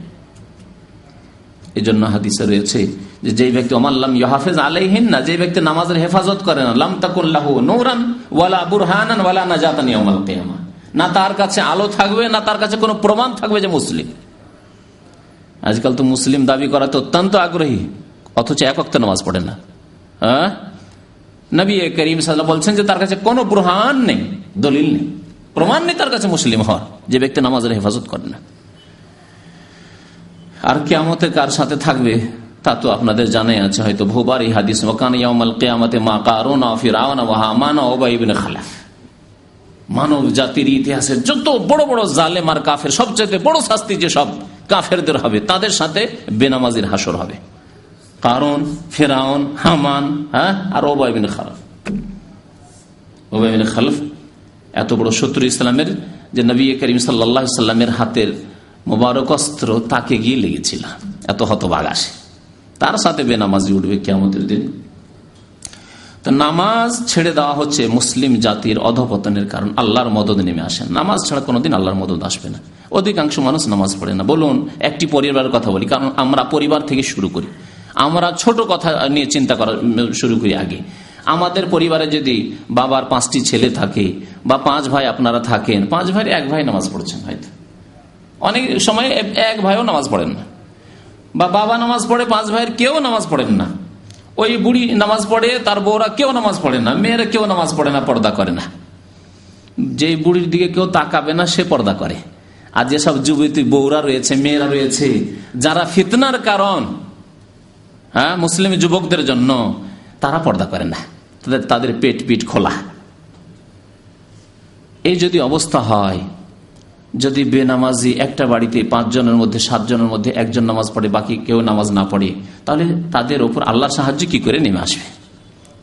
এই জন্য হাদিসে রয়েছে যে যে ব্যক্তি অমাল্লাম ইহাফেজ আলাইহিন না যে ব্যক্তি নামাজের হেফাজত করে না, লাম তাকুল্লাহ নৌরান ওয়ালা বুরহানান ওয়ালা না জাতানি অমাল কেয়ামা না তার কাছে আলো থাকবে, না তার কাছে কোনো প্রমাণ থাকবে যে মুসলিম। আজকাল তো মুসলিম দাবি করাতে অত্যন্ত আগ্রহী, অথচ এক অক্ত নামাজ পড়ে না। হ্যাঁ? নবী করিম সাল্লাহ বলছেন যে তার কাছে কোনো প্রহান নেই, দলিল নেই। প্রমাণ নেই তার কাছে মুসলিম হওয়ার যে ব্যক্তি নামাজের হেফাজত করে না। আর কেয়ামতে কার সাথে থাকবে, তা তো আপনাদের জানাই আছে। হয়তো ভোবার এই হাদিস মানব জাতির ইতিহাসের যত বড় বড় জালেম আর কাফের সবচেয়ে বড় শাস্তি যে সব কাফেরদের হবে, তাদের সাথে বেনামাজির হাসর হবে। কারণ ফেরাউন, হামান হ্যাঁ আর ওবাইবিন খালাফ। ওবাইবিন খালফ এত বড় শত্রু ইসলামের যে নবী করিম সাল্লা সাল্লামের হাতের মোবারক অস্ত্র তাকে গিয়ে লেগেছিল। এত হতবাগ আসে। তার সাথে বেনামাজি উঠবে কেমতের দিন। তো নামাজ ছেড়ে দেওয়া হচ্ছে মুসলিম জাতির অধপতনের কারণ, আল্লাহর মদত নেমে আসে। নামাজ ছাড়া কোনোদিন আল্লাহর মদত আসবে না। অধিকাংশ মানুষ নামাজ পড়ে না। বলুন, একটি পরিবারের কথা বলি, কারণ আমরা পরিবার থেকে শুরু করি। আমরা ছোট কথা নিয়ে চিন্তা করা শুরু করি আগে। আমাদের পরিবারে যদি বাবার পাঁচটি ছেলে থাকে বা পাঁচ ভাই আপনারা থাকেন, পাঁচ ভাই এক ভাই নামাজ পড়ছেন হয়তো। অনেক সময় এক ভাইও নামাজ পড়েন না। বা বাবা নামাজ পড়ে, পাঁচ ভাইয়ের কেউ নামাজ পড়েন না। ওই বুড়ি নামাজ পড়ে, তার বউরা কেউ নামাজ পড়ে না, মেয়েরা কেউ নামাজ পড়ে না, পর্দা করে না। যে বুড়ির দিকে কেউ তাকাবে না, সে পর্দা করে। আর যেসব যুবতী বউরা রয়েছে, মেয়েরা রয়েছে, যারা ফিতনার কারণ হ্যাঁ মুসলিম যুবকদের জন্য তারা পর্দা করে না। তাদের তাদের পেট পিট খোলা। এই যদি অবস্থা হয়, যদি বেনামাজি একটা বাড়িতে পাঁচজনের মধ্যে, সাতজনের মধ্যে একজন নামাজ পড়ে, বাকি কেউ নামাজ না পড়ে, তাহলে তাদের ওপর আল্লাহর সাহায্য কি করে নেমে আসবে?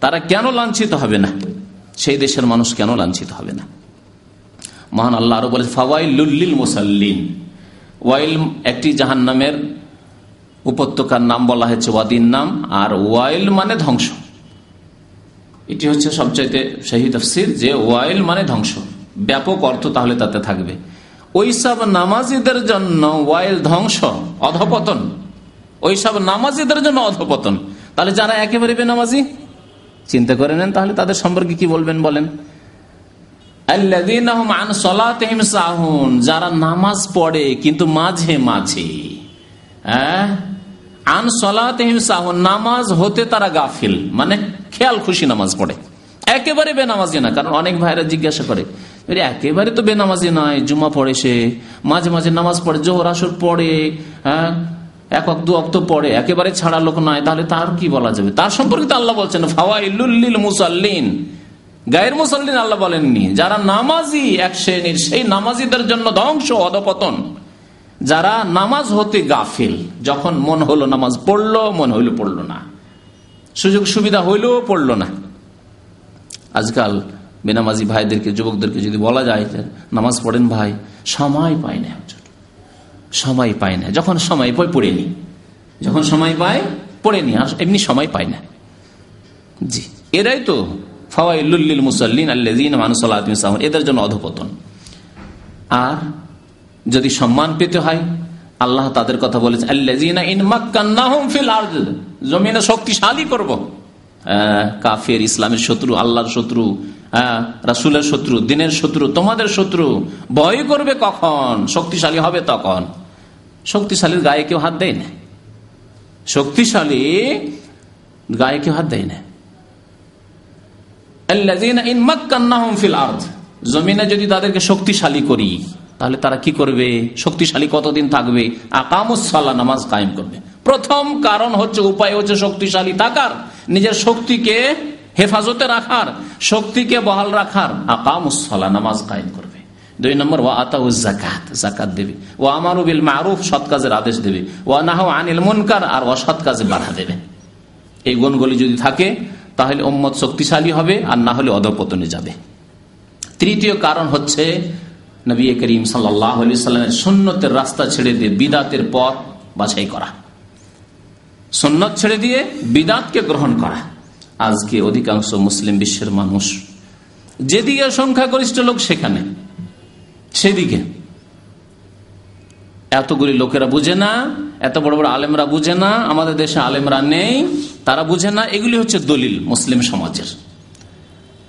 তারা কেন লাঞ্ছিত হবে না? সেই দেশের মানুষ কেন লাঞ্ছিত হবে না? মহান আল্লাহ আরও বলে ফাওয়াইলুল্লিল মুসাল্লিন। ওয়াইল একটি জাহান নামের উপত্যকার নাম বলা হয়েছে ওয়াদিন নাম, আর ওয়াইল মানে ধ্বংস। এটি হচ্ছে সবচাইতে শহীদ তফসির যে ওয়াইল মানে ধ্বংস। ব্যাপক অর্থ তাহলে তাতে থাকবে। ওইসব নামাজিদের জন্য ওয়াইল ধ্বংস, অধপতন। ওইসব নামাজিদের জন্য অধপতন। তাহলে যারা একেবারে বেনামাজি, চিন্তা করে নেন তাহলে তাদের সম্পর্কে কি বলবেন বলেন? যারা নামাজ পড়ে কিন্তু মাঝে মাঝে আন নামাজ হতে তারা গাফিল। মানে খেয়াল, খুশি নামাজ পড়ে। একেবারে বেনামাজি না, কারণ অনেক ভাইরা জিজ্ঞাসা করে একেবারে তো বেনামাজি নয়, জুমা পড়ে সে, মাঝে মাঝে নামাজ পড়ে, জোহর, আসর পড়ে হ্যাঁ এক অক্ত অক্ত পড়ে, একেবারে ছাড়া লোক নয়, তাহলে তার কি বলা যাবে? তার সম্পর্কে আল্লাহ বলছেন ফাওয়াইলুল্লিল মুসাল্লিন। গায়ের মুসল্লিন আল্লাহ বলেননি, যারা নামাজি এক শ্রেণির, সেই নামাজিদের জন্য ধ্বংস, অধপতন। যারা নামাজ হতে গাফিল, যখন মন হলো নামাজ পড়ল, মন হইল পড়ল না। সুযোগ সুবিধা হইলেও পড়ল না। আজকাল বেনামাজি ভাইদেরকে, যুবকদেরকে যদি বলা যায় নামাজ পড়েন ভাই, সময় পায় না সময় পায় না। যখন সময় পায়, পড়ে নি। যখন সময় পায়, পড়ে নি। আর এমনি সময় পায় না। জি। এরাই তো ফাওয়াইলুল্লিল মুসাল্লিন আল্লাদিন মানুসাল্লাহ এদের জন্য অধপতন। আর যদি সম্মান পেতে হয়, আল্লাহ তাদের কথা বলেছে জমিনে শক্তিশালী করব। কাফের, ইসলামের শত্রু, আল্লাহর শত্রু রাসুলের শত্রু, দিনের শত্রু, তোমাদের শত্রু, ভয় করবে কখন? শক্তিশালী হবে তখন। শক্তিশালীর গায়ে কেউ হাত দেয় না। শক্তিশালী গায়ে কেউ হাত দেয় না। জমিনে যদি তাদেরকে শক্তিশালী করি তাহলে তারা কি করবে? শক্তিশালী কতদিন থাকবে? আকামুসাল্লাহ নামাজ কায়েম করবে। প্রথম কারণ হচ্ছে, উপায় হচ্ছে শক্তিশালী থাকার, নিজের শক্তিকে হেফাজতে রাখার, শক্তিকে বহাল রাখার। আকামুসাল্লাহ নামাজ কায়েম করবে। দুই নম্বর ও আতা জাকাত দেবে। ও আমার বিল মারুফ, সৎ কাজের আদেশ দেবে। ও নাহ আনিল মুনকার, আর অসৎ কাজে বাধা দেবে। এই গুণগুলি যদি থাকে, তাহলে ওম্মত শক্তিশালী হবে, আর না হলে অধপতনে যাবে। তৃতীয় কারণ হচ্ছে নবী করিম সাল্লামের সুন্নতের রাস্তা ছেড়ে দিয়ে বিদাতের পথ বাছাই করা। সুন্নত ছেড়ে দিয়ে বিদাতকে গ্রহণ করা। আজকে অধিকাংশ মুসলিম বিশ্বের মানুষ যেদিকে সংখ্যাগরিষ্ঠ লোক সেখানে, সেদিকে। এতগুলি লোকেরা বুঝে না, এত বড় বড় আলেমরা বুঝে না, আমাদের দেশে আলেমরা নেই, তারা বুঝে না, এগুলি হচ্ছে দলিল মুসলিম সমাজের।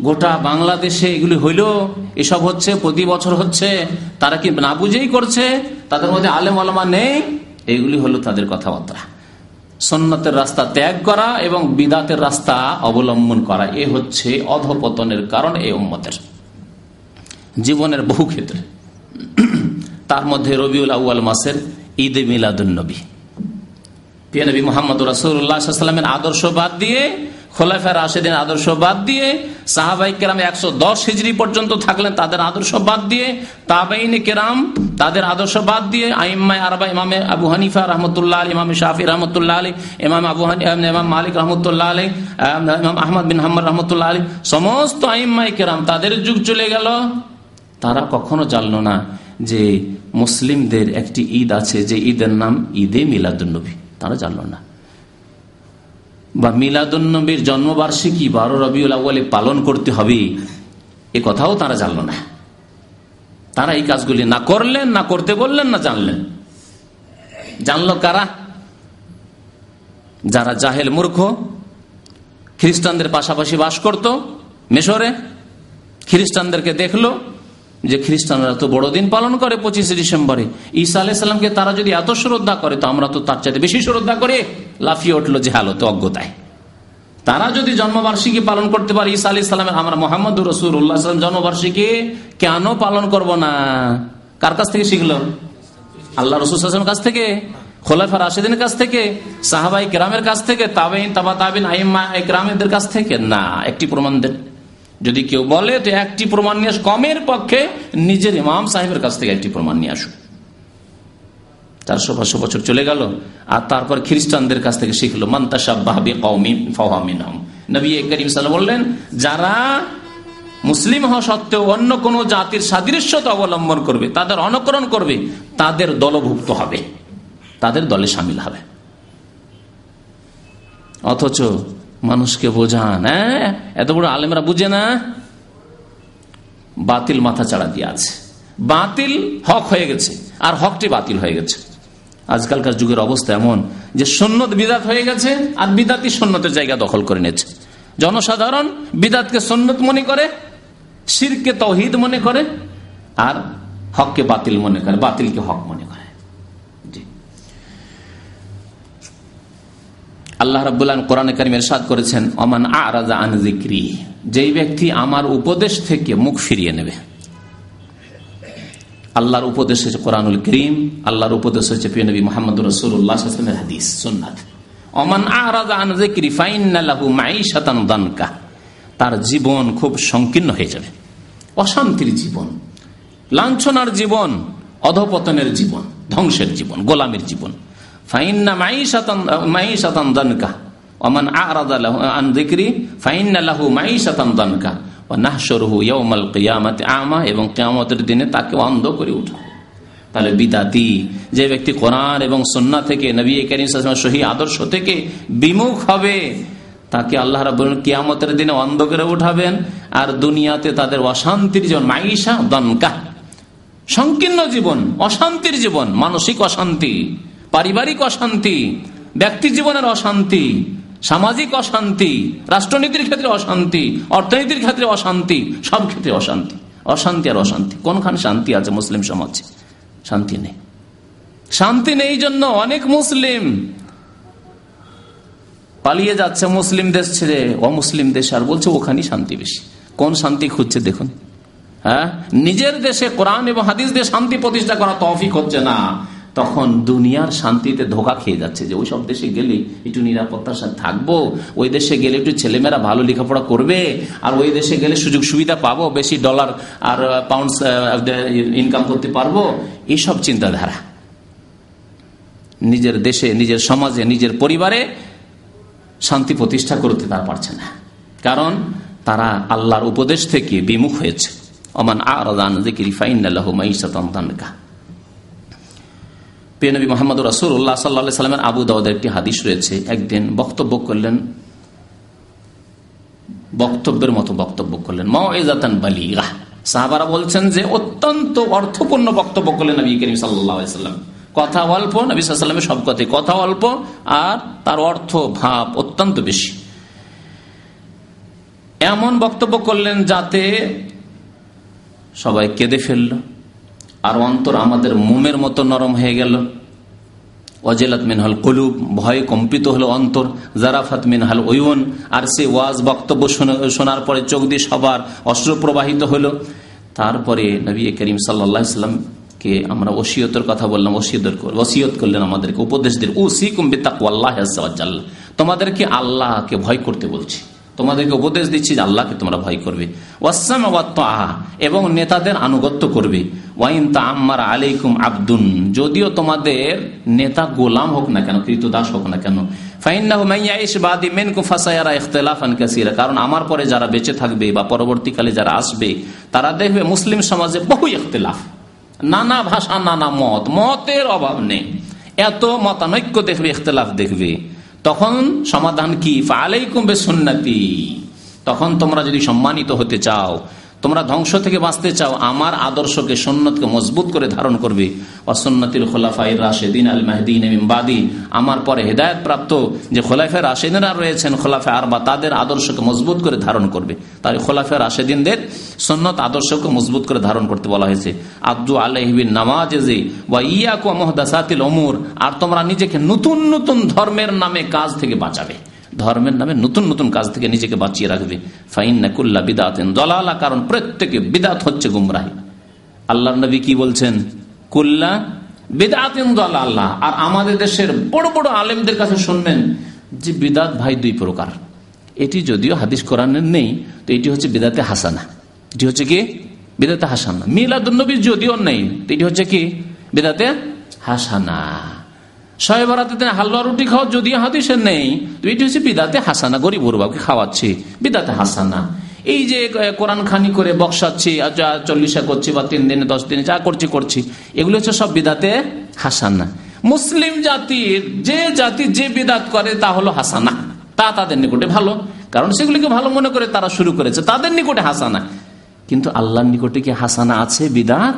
গোটা বাংলাদেশে এগুলি হইল এসব হচ্ছে, প্রতি বছর হচ্ছে, তারা কি না বুঝেই করছে? তাদের মধ্যে আলেম আলমা নেই, এগুলি হলো তাদের কথাবার্তা। সন্ন্যতের রাস্তা ত্যাগ করা এবং বিদাতের রাস্তা অবলম্বন করা, এ হচ্ছে অধপতনের কারণ এই উম্মতের। জীবনের বহু ক্ষেত্রে। তার মধ্যে রবিউল আউ্য়াল মাসের ঈদে মিলাদুন্নবী নবী। মোহাম্মদ রাসুল্লাহামের আদর্শ বাদ দিয়ে খোলাফা রাশেদিন আদর্শ বাদ দিয়ে সাহাবাই কেরাম একশো দশ হিজড়ি পর্যন্ত থাকলেন, তাদের আদর্শ বাদ দিয়ে। তাবাইনে কেরাম তাদের আদর্শ বাদ দিয়ে আইম্মাই আরবা ইমামে আবু হানিফা রহমতুল্লাহ আলী ইমাম শাফি রহমতুল্লাহ আলী ইমাম আবু ইমাম মালিক রহমতুল্লাহ আলী ইমাম আহমদ বিন হাম্মদ রহমতুল্লাহ আলী সমস্ত আইম্মাই কেরাম তাদের যুগ চলে গেল। তারা কখনো জানলো না যে মুসলিমদের একটি ঈদ আছে, যে ঈদের নাম ঈদে মিলাদুন্নবী তারা জানলো না। বা মিলাদুন্নবীর জন্মবার্ষিকী বারো রবিউল আউ্বালে পালন করতে হবে, এ কথাও তারা জানলো না। তারা এই কাজগুলি না করলেন, না করতে বললেন, না জানলেন। জানলো কারা? যারা জাহেল মূর্খ, খ্রিস্টানদের পাশাপাশি বাস করত, মেশরে, খ্রিস্টানদেরকে দেখল যে খ্রিস্টানরা তো বড়দিন পালন করে পঁচিশে ডিসেম্বরে। ঈসা আলাইসাল্লামকে তারা যদি এত শ্রদ্ধা করে, তো আমরা তো তার চাইতে বেশি শ্রদ্ধা করে লাফিয়ে উঠল যে হালত অজ্ঞতায়। তারা যদি জন্মবার্ষিকী পালন করতে পারে, ঈসা আলি সাল্লামের আমরা মোহাম্মদ রসুল উল্লাহ জন্মবার্ষিকী কেন পালন করব না? কার কাছ থেকে শিখলো? আল্লাহ রসুল কাছ থেকে, খোলাফা রাশেদিনের কাছ থেকে সাহাবাই গ্রামের কাছ থেকে তাবেইন তাবা তাবিন আইমা গ্রামেদের কাছ থেকে? না, একটি প্রমাণ দেন। যদি কেউ বলে, তো একটি প্রমাণ নিয়ে কমের পক্ষে নিজের ইমাম সাহেবের কাছ থেকে একটি প্রমাণ নিয়ে আসুক চারশো পাঁচশো বছর চলে গেল, আর তারপর খ্রিস্টানদের কাছ থেকে শিখলো নবী বললেন, যারা মুসলিম হওয়া সত্ত্বেও অন্য কোন জাতির সাদৃশ্যতা অবলম্বন করবে, তাদের অনুকরণ করবে, তাদের দলভুক্ত হবে, তাদের দলে সামিল হবে। অথচ মানুষকে বোঝান হ্যাঁ? এত বড় আলেমরা বুঝে না? বাতিল মাথা চাড়া দিয়ে আছে। বাতিল হক হয়ে গেছে, আর হকটি বাতিল হয়ে গেছে। আজকালকার যুগের অবস্থা এমন যে সন্ন্যত বিদাত হয়ে গেছে, আর বিদাতি সন্ন্যতের জায়গা দখল করে নিয়েছে। জনসাধারণ বিদাতকে সন্ন্যত মনে করে, শিরকে তহিদ মনে করে, আর হককে বাতিল মনে করে, বাতিলকে হক মনে করে। আল্লাহ রাবুল্লাহ কোরআন করিমের সাদ করেছেন অমান আরাজা আন জিক্রি যেই ব্যক্তি আমার উপদেশ থেকে মুখ ফিরিয়ে নেবে। আল্লাহর উপদেশ হচ্ছে কোরআনুল করিম, আল্লাহর উপদেশ হচ্ছে নবী মোহাম্মদ রসুল্লাহামের হাদিস সোননাথ অমান আরাজা আন জিক্রি ফাইনাল্লাহু মাই শতান দানকা তার জীবন খুব সংকীর্ণ হয়ে যাবে। অশান্তির জীবন, লাঞ্ছনার জীবন, অধপতনের জীবন, ধ্বংসের জীবন, গোলামের জীবন। মাই দানকা। অমান মাই ও আমা, এবং দিনে তাকে অন্ধ করে তাহলে বিদাতি, যে ব্যক্তি কোরআন এবং সন্না থেকে নবী করিম সহি আদর্শ থেকে বিমুখ হবে, তাকে আল্লাহ রাবুল কিয়ামতের দিনে অন্ধ করে উঠাবেন। আর দুনিয়াতে তাদের অশান্তির জীবন, মাইশা দনকা। সংকীর্ণ জীবন, অশান্তির জীবন, মানসিক অশান্তি। পারিবারিক অশান্তি, ব্যক্তি জীবনের অশান্তি, সামাজিক অশান্তি, রাষ্ট্রনীতির ক্ষেত্রে অশান্তি, অর্থনীতির ক্ষেত্রে অশান্তি, সব ক্ষেত্রে অশান্তি। অশান্তি আর অশান্তি। কোনখানে শান্তি আছে মুসলিম সমাজে? শান্তি নেই। শান্তি নেই জন্য অনেক মুসলিম পালিয়ে যাচ্ছে মুসলিম দেশ ছেড়ে অমুসলিম দেশ আর বলছে ওখানেই শান্তি বেশি। কোন শান্তি খুঁজছে দেখুন। হ্যাঁ? নিজের দেশে কোরআন এবং হাদিস দিয়ে শান্তি প্রতিষ্ঠা করা তফিক হচ্ছে না। তখন দুনিয়ার শান্তিতে ধোকা খেয়ে যাচ্ছে যে ওই সব দেশে গেলে একটু নিরাপত্তার সাথে থাকব, ওই দেশে গেলে একটু ছেলেমেয়েরা ভালো লেখাপড়া করবে, আর ওই দেশে গেলে সুযোগ সুবিধা পাবো, বেশি ডলার আর পাউন্ড ইনকাম করতে পারব। এইসব চিন্তাধারা। নিজের দেশে, নিজের সমাজে, নিজের পরিবারে শান্তি প্রতিষ্ঠা করতে তারা পারছে না। কারণ তারা আল্লাহর উপদেশ থেকে বিমুখ হয়েছে। অমান আর ওমান আরাদান জিকিরি ফাইনাল্লাহ মাইসাতানকা পেনবী মোহাম্মদ রাসুল্লাহ সাল্লা সাল্লামের আবু দাউদের একটি হাদিস রয়েছে। একদিন বক্তব্য করলেন, বক্তব্যের মতো বক্তব্য করলেন মাওয়াতান বালিগা। সাহাবারা বলছেন যে, অত্যন্ত অর্থপূর্ণ বক্তব্য করলেন নবী করিম সাল্লাম। কথা অল্প, নবী সব কথাই কথা অল্প, আর তার অর্থ ভাব অত্যন্ত বেশি। এমন বক্তব্য করলেন যাতে সবাই কেঁদে ফেলল। আর অন্তর আমাদের মোমের মতো নরম হয়ে গেল। ওয়াজেলাত মিনহাল কলুব, ভয় কম্পিত হলো অন্তর। জারাফাত মিনহাল ওয়ন আর সে ওয়াজ বক্তব্য শোনার পরে চোখ দিয়ে সবার অস্ত্র প্রবাহিত হলো। তারপরে নবী করিম সাল্লাম কে আমরা ওসিয়তের কথা বললাম ওসিয়ত ওসিয়ত করলেন আমাদেরকে। উপদেশ দিল ও সি কুম্বি তাকুয়াল্লাহ তোমাদেরকে আল্লাহকে ভয় করতে বলছি। তোমাদেরকে উপদেশ দিচ্ছি যে আল্লাহকে তোমরা ভয় করবে। ওয়াসাম আহা এবং নেতাদের আনুগত্য করবে। ওয়াইন তা আম্মার আলাইকুম আব্দুন, যদিও তোমাদের নেতা গোলাম হোক না কেন কৃতদাস হোক না কেন। কারণ আমার পরে যারা বেঁচে থাকবে বা পরবর্তীকালে যারা আসবে, তারা দেখবে মুসলিম সমাজে বহু ইখতলাফ। নানা ভাষা, নানা মত, মতের অভাব নেই। এত মতানৈক্য দেখবে, ইখতলাফ দেখবে। তখন সমাধান কি? ফালাইকুম বে সুন্নতি তখন তোমরা যদি সম্মানিত হতে চাও তোমরা ধ্বংস থেকে বাঁচতে চাও, আমার আদর্শকে সন্ন্যতকে মজবুত করে ধারণ করবে। অসন্নতিল খোলাফাই রাশেদিন আল মাহদিন বাদি। আমার পরে হেদায়ত প্রাপ্ত যে খোলাফের রাশেদিনরা রয়েছেন খোলাফে আর বা তাদের আদর্শকে মজবুত করে ধারণ করবে। তাই খোলাফে রাশেদিনদের সন্ন্যত আদর্শকে মজবুত করে ধারণ করতে বলা হয়েছে। আব্দু আলহিবিন নামাজ বা ইয়াকু মহদাসাতিল অমুর আর তোমরা নিজেকে নতুন নতুন ধর্মের নামে কাজ থেকে বাঁচাবে। ধর্মের নামে নতুন নতুন কাজ থেকে নিজেকে বাঁচিয়ে রাখবে। ফাইন নাকুল্লা বিদাতেন দলালা, কারণ প্রত্যেকে বিদাত হচ্ছে গুমরাহি। আল্লাহ নবী কি বলছেন? কুল্লা বিদাতিন দলাল্লাহ আর আমাদের দেশের বড় বড় আলেমদের কাছে শুনবেন যে বিদাত ভাই দুই প্রকার। এটি যদিও হাদিস কোরআনের নেই, তো এটি হচ্ছে বিদাতে হাসানা। এটি হচ্ছে কি? বিদাতে হাসানা। মিলাদুন্নবীর যদিও নেই এটি হচ্ছে কি? বিদাতে হাসানা। শয়ে হালুয়া রুটি খাওয়া যদি হাদিসে নেই। এটি হচ্ছে বিদাতে হাসানা, গরিব গরুবাবকে খাওয়াচ্ছি, বিদাতে হাসানা। এই যে কোরআন খানি করে বক্সাচ্ছি চল্লিশা করছি, বা তিন দিনে, দশ দিনে, যা করছি করছি, এগুলো হচ্ছে সব বিদাতে হাসানা। মুসলিম জাতির, যে জাতি যে বিদাত করে, তা হলো হাসানা। তা তাদের নিকটে ভালো, কারণ সেগুলিকে ভালো মনে করে তারা শুরু করেছে, তাদের নিকটে হাসানা। কিন্তু আল্লাহর নিকটে কি হাসানা আছে, বিদাত?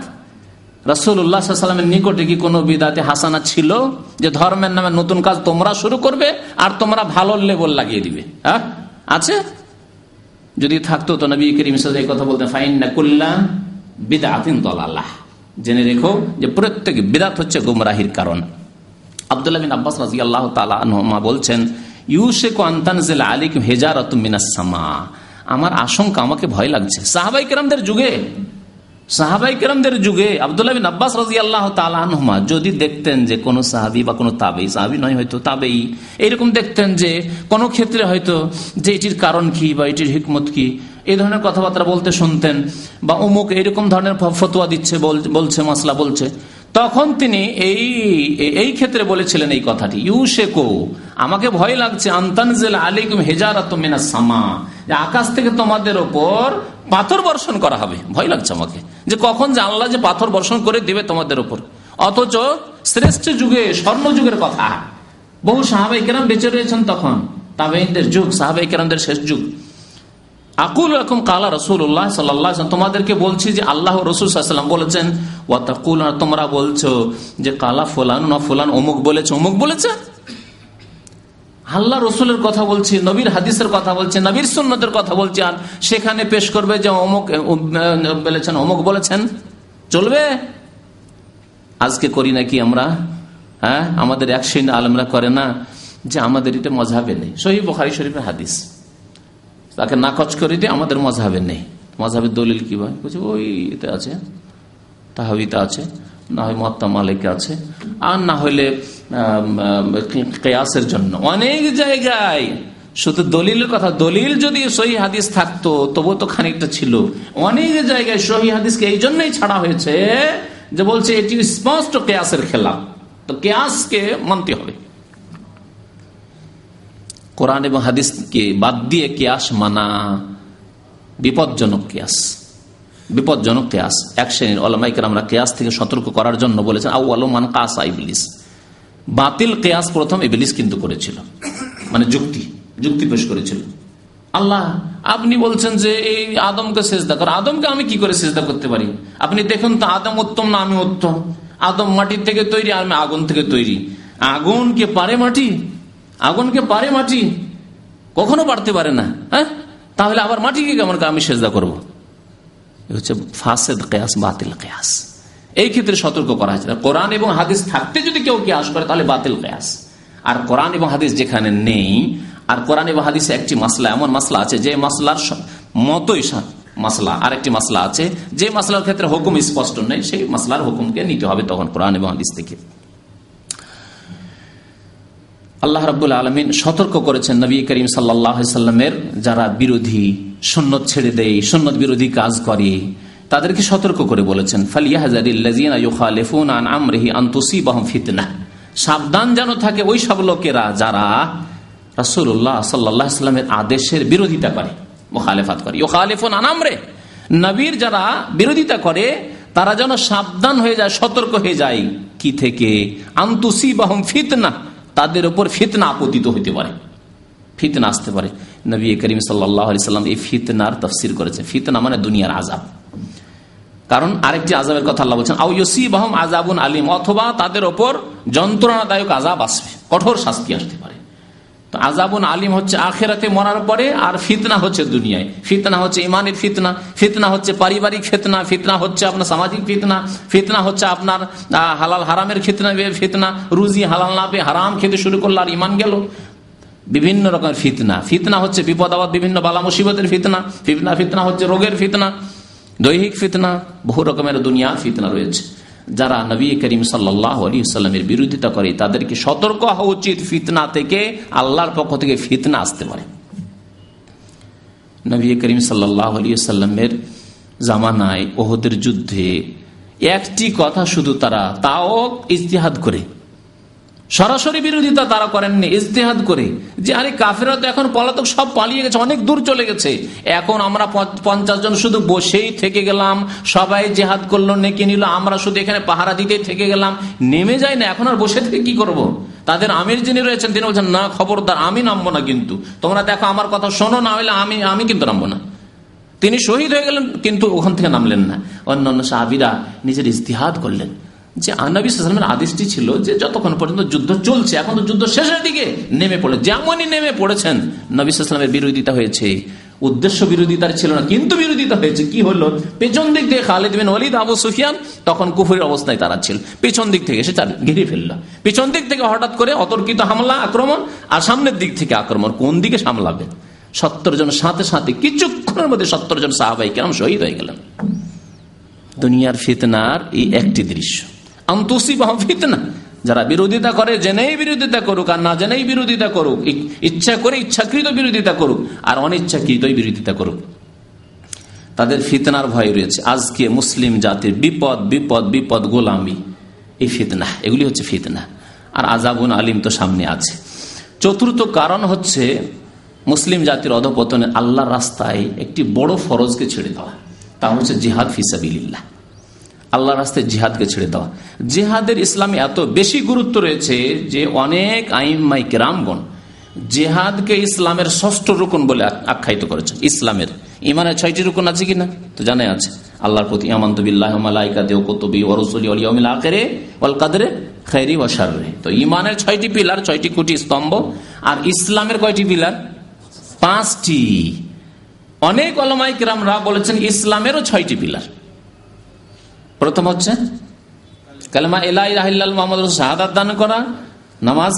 রাসুল্লাহামের নিকটে কি কোনো বিদাতে হাসানা ছিল? যে ধর্মের নামে নতুন কাজ তোমরা শুরু করবে আর তোমরা ভালো লেবল লাগিয়ে দিবে। হ্যাঁ? আছে? যদি থাকতো তো নবী করিম এই কথা বলতেন ফাইন না কুল্লা বিদাতিন তলাল্লাহ জেনে রেখো যে প্রত্যেক বিদাত হচ্ছে গুমরাহির কারণ। আবদুল্লাহ বিন আব্বাস রাজি আল্লাহ তালা বলছেন, ইউশেক আন্তানজেল আলিক হেজারত মিনাসমা আমার আশঙ্কা, আমাকে ভয় লাগছে। সাহাবাই কেরামদের যুগে সাহাবাই কেরামদের যুগে আবদুল্লাহ বিন আব্বাস রাজি আল্লাহ তালহমা যদি দেখতেন যে কোনো সাহাবি বা কোনো তাবেই, সাহাবি নয় হয়তো, তাবেই, এইরকম দেখতেন যে কোনো ক্ষেত্রে হয়তো যে এটির কারণ কি বা এটির হিকমত কি, এই ধরনের কথাবার্তা বলতে শুনতেন বা অমুক এইরকম ধরনের ফতোয়া দিচ্ছে বলছে মশলা বলছে, তখন তিনি এই এই ক্ষেত্রে বলেছিলেন এই কথাটি, ইউশেকো, আমাকে ভয় লাগছে, আন্তানজেল আলিকুম হেজারাত মিনা সামা আকাশ থেকে তোমাদের ওপর পাথর বর্ষণ করা হবে, ভয় লাগছে আমাকে। যে কখন জানলা যে পাথর বর্ষণ করে দিবে তোমাদের ওপর অথচ শ্রেষ্ঠ যুগে, স্বর্ণ যুগের কথা। বহু সাহাবাই কেরাম বেঁচে রয়েছেন তখন। তাবেইনদের যুগ, সাহাবাই কেরামদের শেষ যুগ। আকুল রকম কালা রসুল্লাহ সাল্লাহ তোমাদেরকে বলছি যে আল্লাহ রসুল সাল্লাম বলেছেন ওয়াতাকুল তোমরা বলছো যে কালা ফোলান না ফোলান অমুক বলেছে অমুক বলেছে? আল্লাহ রসুলের কথা বলছি, নবীর হাদিসের কথা বলছে, নবীর সুন্নতের কথা বলছি, আর সেখানে পেশ করবে যে অমুক বলেছেন অমুক বলেছেন। চলবে? আজকে করি নাকি আমরা? হ্যাঁ আমাদের এক সিন আলমরা করে না যে আমাদের এটা মজাবে নেই। শহীদ বখারি শরীফের হাদিস। তাকে নাকচ করে দিয়ে আমাদের মজাবে নেই। মজাবের দলিল কি ভাই? বলছে, ওই এতে আছে তাহাবিতে আছে। না হয় মত্তা মালিক আছে। আর না হইলে কেয়াসের জন্য। অনেক জায়গায় শুধু দলিলের কথা। দলিল যদি সহি হাদিস থাকতো তবু তো খানিকটা ছিল। অনেক জায়গায় সহি হাদিসকে এই জন্যই ছাড়া হয়েছে যে বলছে, এটি স্পষ্ট কেয়াসের খেলা। তো কেয়াসকে মানতে হবে। কোরআন এবং হাদিসকে বাদ দিয়ে কেয়াস মানা বিপজ্জনক কেয়াস। বিপজ্জনক কেয়াস। এক শ্রেণির অলমাইকের আমরা কেয়াস থেকে সতর্ক করার জন্য বলেছেন আউ আলমান কাসা ইবলিস। বাতিল কেয়াস প্রথম ইবলিস কিন্তু করেছিল। মানে যুক্তি যুক্তি পেশ করেছিল। আল্লাহ, আপনি বলছেন যে এই আদমকে সেজদা কর। আদমকে আমি কি করে সেজদা করতে পারি? আপনি দেখুন তো, আদম উত্তম না আমি উত্তম? আদম মাটির থেকে তৈরি আমি আগুন থেকে তৈরি। আগুন কে পারে মাটি? আগুনকে পারে মাটি? কখনো পারতে পারে না হ্যাঁ? তাহলে আবার মাটিকে কেমন আমি সেজদা করব? হচ্ছে ফাসেদ কেয়াস, বাতিল কেয়াস। এই ক্ষেত্রে সতর্ক করা হয়েছে। কোরআন এবং হাদিস থাকতে যদি কেউ কেয়াস করে, তাহলে বাতিল কেয়াস। আর কোরআন এবং হাদিস যেখানে নেই, আর কোরআন এবং হাদিসে একটি মাসলা, এমন মাসলা আছে যে মাসলার মতোই মাসলা। আর একটি মাসলা আছে যে মাসলার ক্ষেত্রে হুকুম স্পষ্ট নেই, সেই মাসলার হুকুমকে নিতে হবে তখন কোরআন এবং হাদিস থেকে। আল্লাহ রাবুল আলমিন সতর্ক করেছেন নবী করিম সাল্লামের যারা বিরোধী সন্ন্যত ছেড়ে দেয় সন্ন্যত বিরোধী কাজ করে। তাদেরকে সতর্ক করে বলেছেন ফিতনা। সাবধান যেন থাকে ওই সব লোকেরা যারা রাসুল্লাহ সাল্লামের আদেশের বিরোধিতা করে, মোখালেফাত করে। ইউখালেফুন আনামরে নবীর যারা বিরোধিতা করে, তারা যেন সাবধান হয়ে যায়, সতর্ক হয়ে যায়। কি থেকে? আন্তুসি বাহম ফিতনা, তাদের উপর ফিতনা আপতিত হইতে পারে। ফিতনা আসতে পারে। নবী করিম সাল্লাম এই ফিতনার তফসির করেছে ফিতনা মানে দুনিয়ার আজাব কারণ আরেকটি আজাবের কথা আল্লাহ বলছেন আউ বাহম আজাবুন আলিম অথবা তাদের ওপর যন্ত্রণাদায়ক আজাব আসবে, কঠোর শাস্তি আসতে পারে। তো আজাবুন আলিম হচ্ছে আখেরাতে মরার পরে আর ফিতনা হচ্ছে দুনিয়ায়। ফিতনা হচ্ছে ইমানের ফিতনা ফিতনা হচ্ছে পারিবারিক ফিতনা ফিতনা হচ্ছে আপনার সামাজিক ফিতনা ফিতনা হচ্ছে আপনার হালাল হারামের ফিতনা ফিতনা, রুজি হালাল না পেয়ে হারাম খেতে শুরু করল আর ইমান গেল। বিভিন্ন রকমের ফিতনা। ফিতনা হচ্ছে বিপদ আবাদ বিভিন্ন বালা মুসিবতের ফিতনা ফিতনা ফিতনা হচ্ছে রোগের ফিতনা, দৈহিক ফিতনা, বহু রকমের দুনিয়া ফিতনা রয়েছে। যারা নবী করিম সাল্লামের বিরোধিতা করে, তাদেরকে সতর্ক হওয়া উচিত ফিতনা থেকে, আল্লাহর পক্ষ থেকে ফিতনা আসতে পারে। নবী করিম সাল্লাহ আলী সাল্লামের জামানায় ওহদের যুদ্ধে একটি কথা শুধু তারা তাও ইতিহাদ করে। সরাসরি বিরোধিতা তারা করেননি, ইজতেহাদ করে। যে আরে কাফেরা তো এখন পলাতক সব পালিয়ে গেছে, অনেক দূর চলে গেছে। এখন আমরা পঞ্চাশ জন শুধু বসেই থেকে গেলাম, সবাই জেহাদ করল, নেকে নিল, আমরা শুধু এখানে পাহারা দিতে থেকে গেলাম। নেমে যাই না, এখন আর বসে থেকে কি করব। তাদের আমির যিনি রয়েছেন, তিনি বলছেন, না, খবরদার, আমি নামবো না কিন্তু। তোমরা দেখো, আমার কথা শোনো, না হলে আমি আমি কিন্তু নামবো না। তিনি শহীদ হয়ে গেলেন, কিন্তু ওখান থেকে নামলেন না। অন্যান্য সাহাবিরা নিজের ইস্তিহাদ করলেন। যে আনবী সালামের আদেশটি ছিল যে যতক্ষণ পর্যন্ত যুদ্ধ চলছে, এখন তো যুদ্ধ শেষের দিকে নেমে পড়ে, যেমনই নেমে পড়েছেন, নবী সালামের বিরোধিতা হয়েছে, উদ্দেশ্য বিরোধিতার ছিল না, কিন্তু বিরোধিতা হয়েছে। কি হলো? পেছন দিক থেকে খালেদ বিন ওয়ালিদ, আবু সুফিয়ান তখন কুফুরের অবস্থায় তারা ছিল। পেছন দিক থেকে এসে ঘিরে ফেলল। পেছন দিক থেকে হঠাৎ করে অতর্কিত হামলা, আক্রমণ, আর সামনের দিক থেকে আক্রমণ, কোন দিকে সামলাবে? সত্তর জন সাথে সাথে কিছুক্ষণের মধ্যে সত্তর জন সাহাবাই কেরাম শহীদ হয়ে গেলেন। দুনিয়ার ফিতনার এই একটি দৃশ্য। ফিতনা। যারা বিরোধিতা করে জেনেই বিরোধিতা করুক, আর না জেনেই বিরোধিতা করুক ইচ্ছা করে ইচ্ছাকৃত বিরোধিতা করুক, আর অনিচ্ছাকৃতই বিরোধিতা করুক। তাদের ফিতনার ভয় রয়েছে। আজকে মুসলিম জাতির বিপদ বিপদ বিপদ, গোলামি, এই ফিতনা, এগুলি হচ্ছে ফিতনা। আর আজাবুন আলিম তো সামনে আছে। চতুর্থ কারণ হচ্ছে, মুসলিম জাতির অধপতনে আল্লাহ রাস্তায় একটি বড় ফরজকে ছেড়ে দেওয়া। তা হচ্ছে জিহাদ ফিসাবিল্লাহ আল্লাহ রাস্তায় জিহাদকে ছেড়ে দেওয়া। জেহাদের ইসলামে এত বেশি গুরুত্ব রয়েছে যে অনেক আইমাই কেরামগণ জেহাদকে ইসলামের ষষ্ঠ রুকুন বলে আখ্যায়িত করেছেন। ইসলামের। ইমানের ছয়টি রুকুন আছে কিনা? তো জানাই আছে। আল্লাহর প্রতি খেরি তো ইমানের ছয়টি পিলার, ছয়টি কোটি স্তম্ভ আর ইসলামের কয়টি পিলার? পাঁচটি। অনেক অলমাই কিরামরা বলেছেন ইসলামেরও ছয়টি পিলার। প্রথম হচ্ছে, কালেমা এলাই রাহিল্লাল মোহাম্মদ শাহাদাত দান করা, নামাজ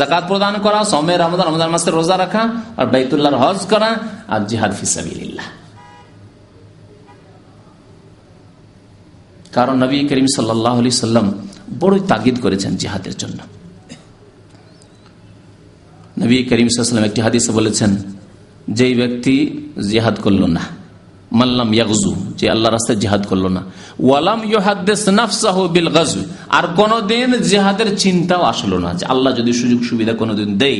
জাকাত প্রদান করা সমে রমদান রমজান মাসের রোজা রাখা, আর বাইতুল্লাহর হজ করা, আর জিহাদ ফিসাবিল্লাহ কারণ নবী করিম সাল্লাহ আলি সাল্লাম বড়ই তাগিদ করেছেন জিহাদের জন্য। নবী করিম সাল্লাম একটি হাদিসে বলেছেন, যেই ব্যক্তি জিহাদ করল না মাল্লাম ইয়াগজু যে আল্লাহ রাস্তায় জেহাদ করল না। ওয়ালাম বিল গাজু আর কোনদিন জেহাদের চিন্তাও আসলো না যে আল্লাহ যদি সুযোগ সুবিধা কোনোদিন দেই,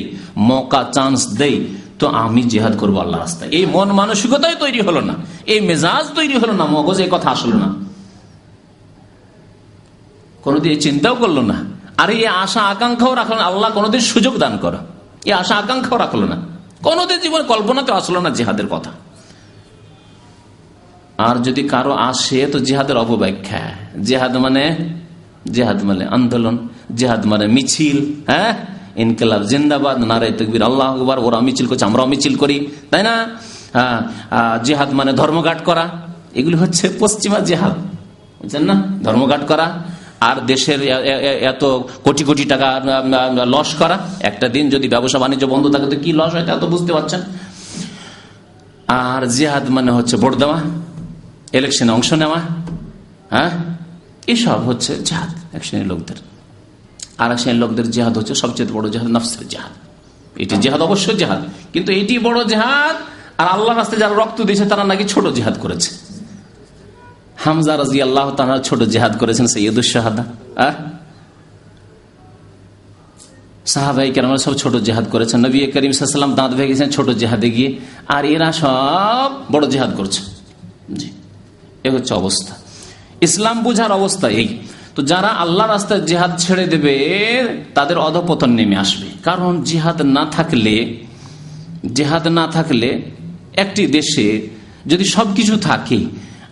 মৌকা, চান্স দেই, তো আমি জেহাদ করব আল্লাহ রাস্তায়। এই মন মানসিকতাই তৈরি হলো না, এই মেজাজ তৈরি হলো না, মগজ এই কথা আসলো না। কোনোদিন এই চিন্তাও করল না, আর এই আশা আকাঙ্ক্ষাও রাখল না, আল্লাহ কোনোদিন সুযোগ দান করো। এই আশা আকাঙ্ক্ষাও রাখল না। কোনোদিন জীবন কল্পনাতে আসলো না জেহাদের কথা। আর যদি কারও আসে, তো জেহাদের অপব্যাখ্যা। জেহাদ মানে জেহাদ মানে আন্দোলন, জেহাদ মানে মিছিল হ্যাঁ? ইনকেলাব, জিন্দাবাদ, নারায় তকবির, আল্লাহ আকবর, ওরা মিছিল করছে, আমরাও মিছিল করি, তাই না? জেহাদ মানে ধর্মঘাট করা, এগুলি হচ্ছে পশ্চিমা জেহাদ, বুঝছেন না? ধর্মঘাট করা, আর দেশের এত কোটি কোটি টাকা লস করা, একটা দিন যদি ব্যবসা বাণিজ্য বন্ধ থাকে, তো কি লস হয় তা তো বুঝতে পারছেন। আর জেহাদ মানে হচ্ছে ভোট দেওয়া ইলেকশনে অংশ নেওয়া হ্যাঁ? এসব হচ্ছে জেহাদ, এক শ্রেণির লোকদের। আর এক শ্রেণির লোকদের জেহাদ হচ্ছে সবচেয়ে বড় জেহাদ, নফসের জেহাদ। এটি জেহাদ অবশ্যই জেহাদ, কিন্তু এটি বড় জেহাদ, আর আল্লাহ রাস্তায় যারা রক্ত দিয়েছে, তারা নাকি ছোট জেহাদ করেছে। হামজা রাজি আল্লাহ তারা ছোট জেহাদ করেছেন সৈয়দুসাহাদা আর সাহাবাই কেন সব ছোট জেহাদ করেছেন। নবী করিম সাল্লাম দাঁত ভেঙেছেন ছোট জেহাদে গিয়ে, আর এরা সব বড় জেহাদ করছে। জি। এ হচ্ছে অবস্থা। ইসলাম বুঝার অবস্থা এই। তো যারা আল্লাহ রাস্তায় জিহাদ ছেড়ে দেবে, তাদের অধপতন নেমে আসবে। কারণ জিহাদ না থাকলে, জেহাদ না থাকলে একটি দেশে যদি সবকিছু থাকে,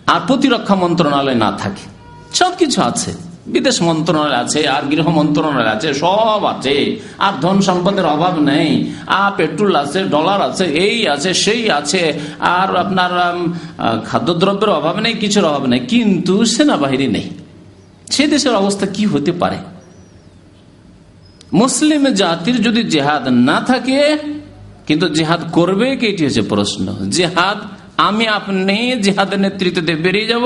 আর প্রতিরক্ষা মন্ত্রণালয় না থাকে, সবকিছু আছে। বিদেশ মন্ত্রণালয় আছে, আর গৃহ মন্ত্রণালয় আছে, সব আছে। আর ধন সম্পদের অভাব নেই। আর পেট্রোল আছে, ডলার আছে, এই আছে, সেই আছে। আর আপনার খাদ্যদ্রব্যের অভাব নেই, কিছুর অভাব নেই। কিন্তু সেনাবাহিনী নেই। সে দেশের অবস্থা কি হতে পারে? মুসলিম জাতির যদি জেহাদ না থাকে, কিন্তু জেহাদ করবে কি? এটি হচ্ছে প্রশ্ন। জেহাদ, আমি আপনি জেহাদের নেতৃত্বে বেরিয়ে যাব।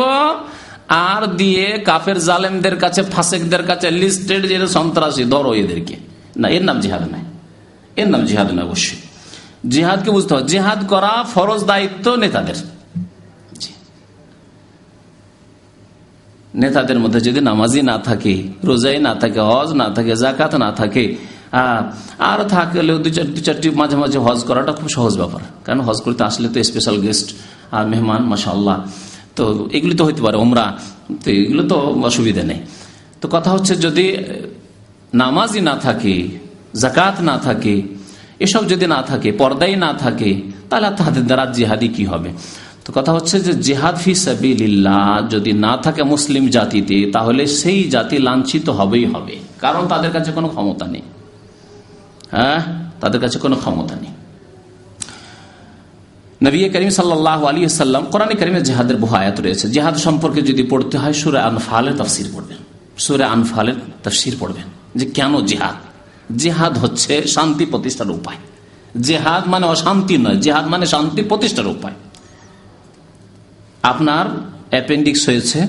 আর দিয়ে কাফের জালেমদের কাছে, ফাসেকদের কাছে লিস্টেড যে সন্ত্রাসী, ধরো এদেরকে। না, এর নাম জেহাদ নাই। এর নাম জেহাদ নয় অবশ্যই। জেহাদকে বুঝতে হবে। জিহাদ করা ফরজ দায়িত্ব নেতাদের। নেতাদের মধ্যে যদি নামাজি না থাকে, রোজাই না থাকে, হজ না থাকে জাকাত না থাকে আর থাকলেও দু দু চারটি মাঝে মাঝে হজ করাটা খুব সহজ ব্যাপার। কারণ হজ করতে আসলে তো স্পেশাল গেস্ট আর মেহমান মাসাল্লাহ তো এগুলি তো হইতে পারে ওমরা তো এগুলো তো অসুবিধা নেই। তো কথা হচ্ছে যদি নামাজই না থাকে জাকাত না থাকে, এসব যদি না থাকে, পর্দাই না থাকে, তাহলে তাহাদের দ্বারা জিহাদি কি হবে? তো কথা হচ্ছে যে জেহাদ ফি সাবিল্লাহ যদি না থাকে মুসলিম জাতিতে, তাহলে সেই জাতি লাঞ্ছিত হবেই হবে। কারণ তাদের কাছে কোনো ক্ষমতা নেই। হ্যাঁ? তাদের কাছে কোনো ক্ষমতা নেই। নবী করিম সাল্লাহ আলী সাল্লাম কোরআন করিমের জেহাদের বহু আয়াত রয়েছে। জেহাদ সম্পর্কে যদি পড়তে হয় সুরে আনফালের তফসির পড়বেন। সুরে আনফালের তফসির পড়বেন যে কেন জেহাদ? জেহাদ হচ্ছে শান্তি প্রতিষ্ঠার উপায়। জেহাদ মানে অশান্তি নয়, জেহাদ মানে শান্তি প্রতিষ্ঠার উপায়। আপনার অ্যাপেন্ডিক্স হয়েছে,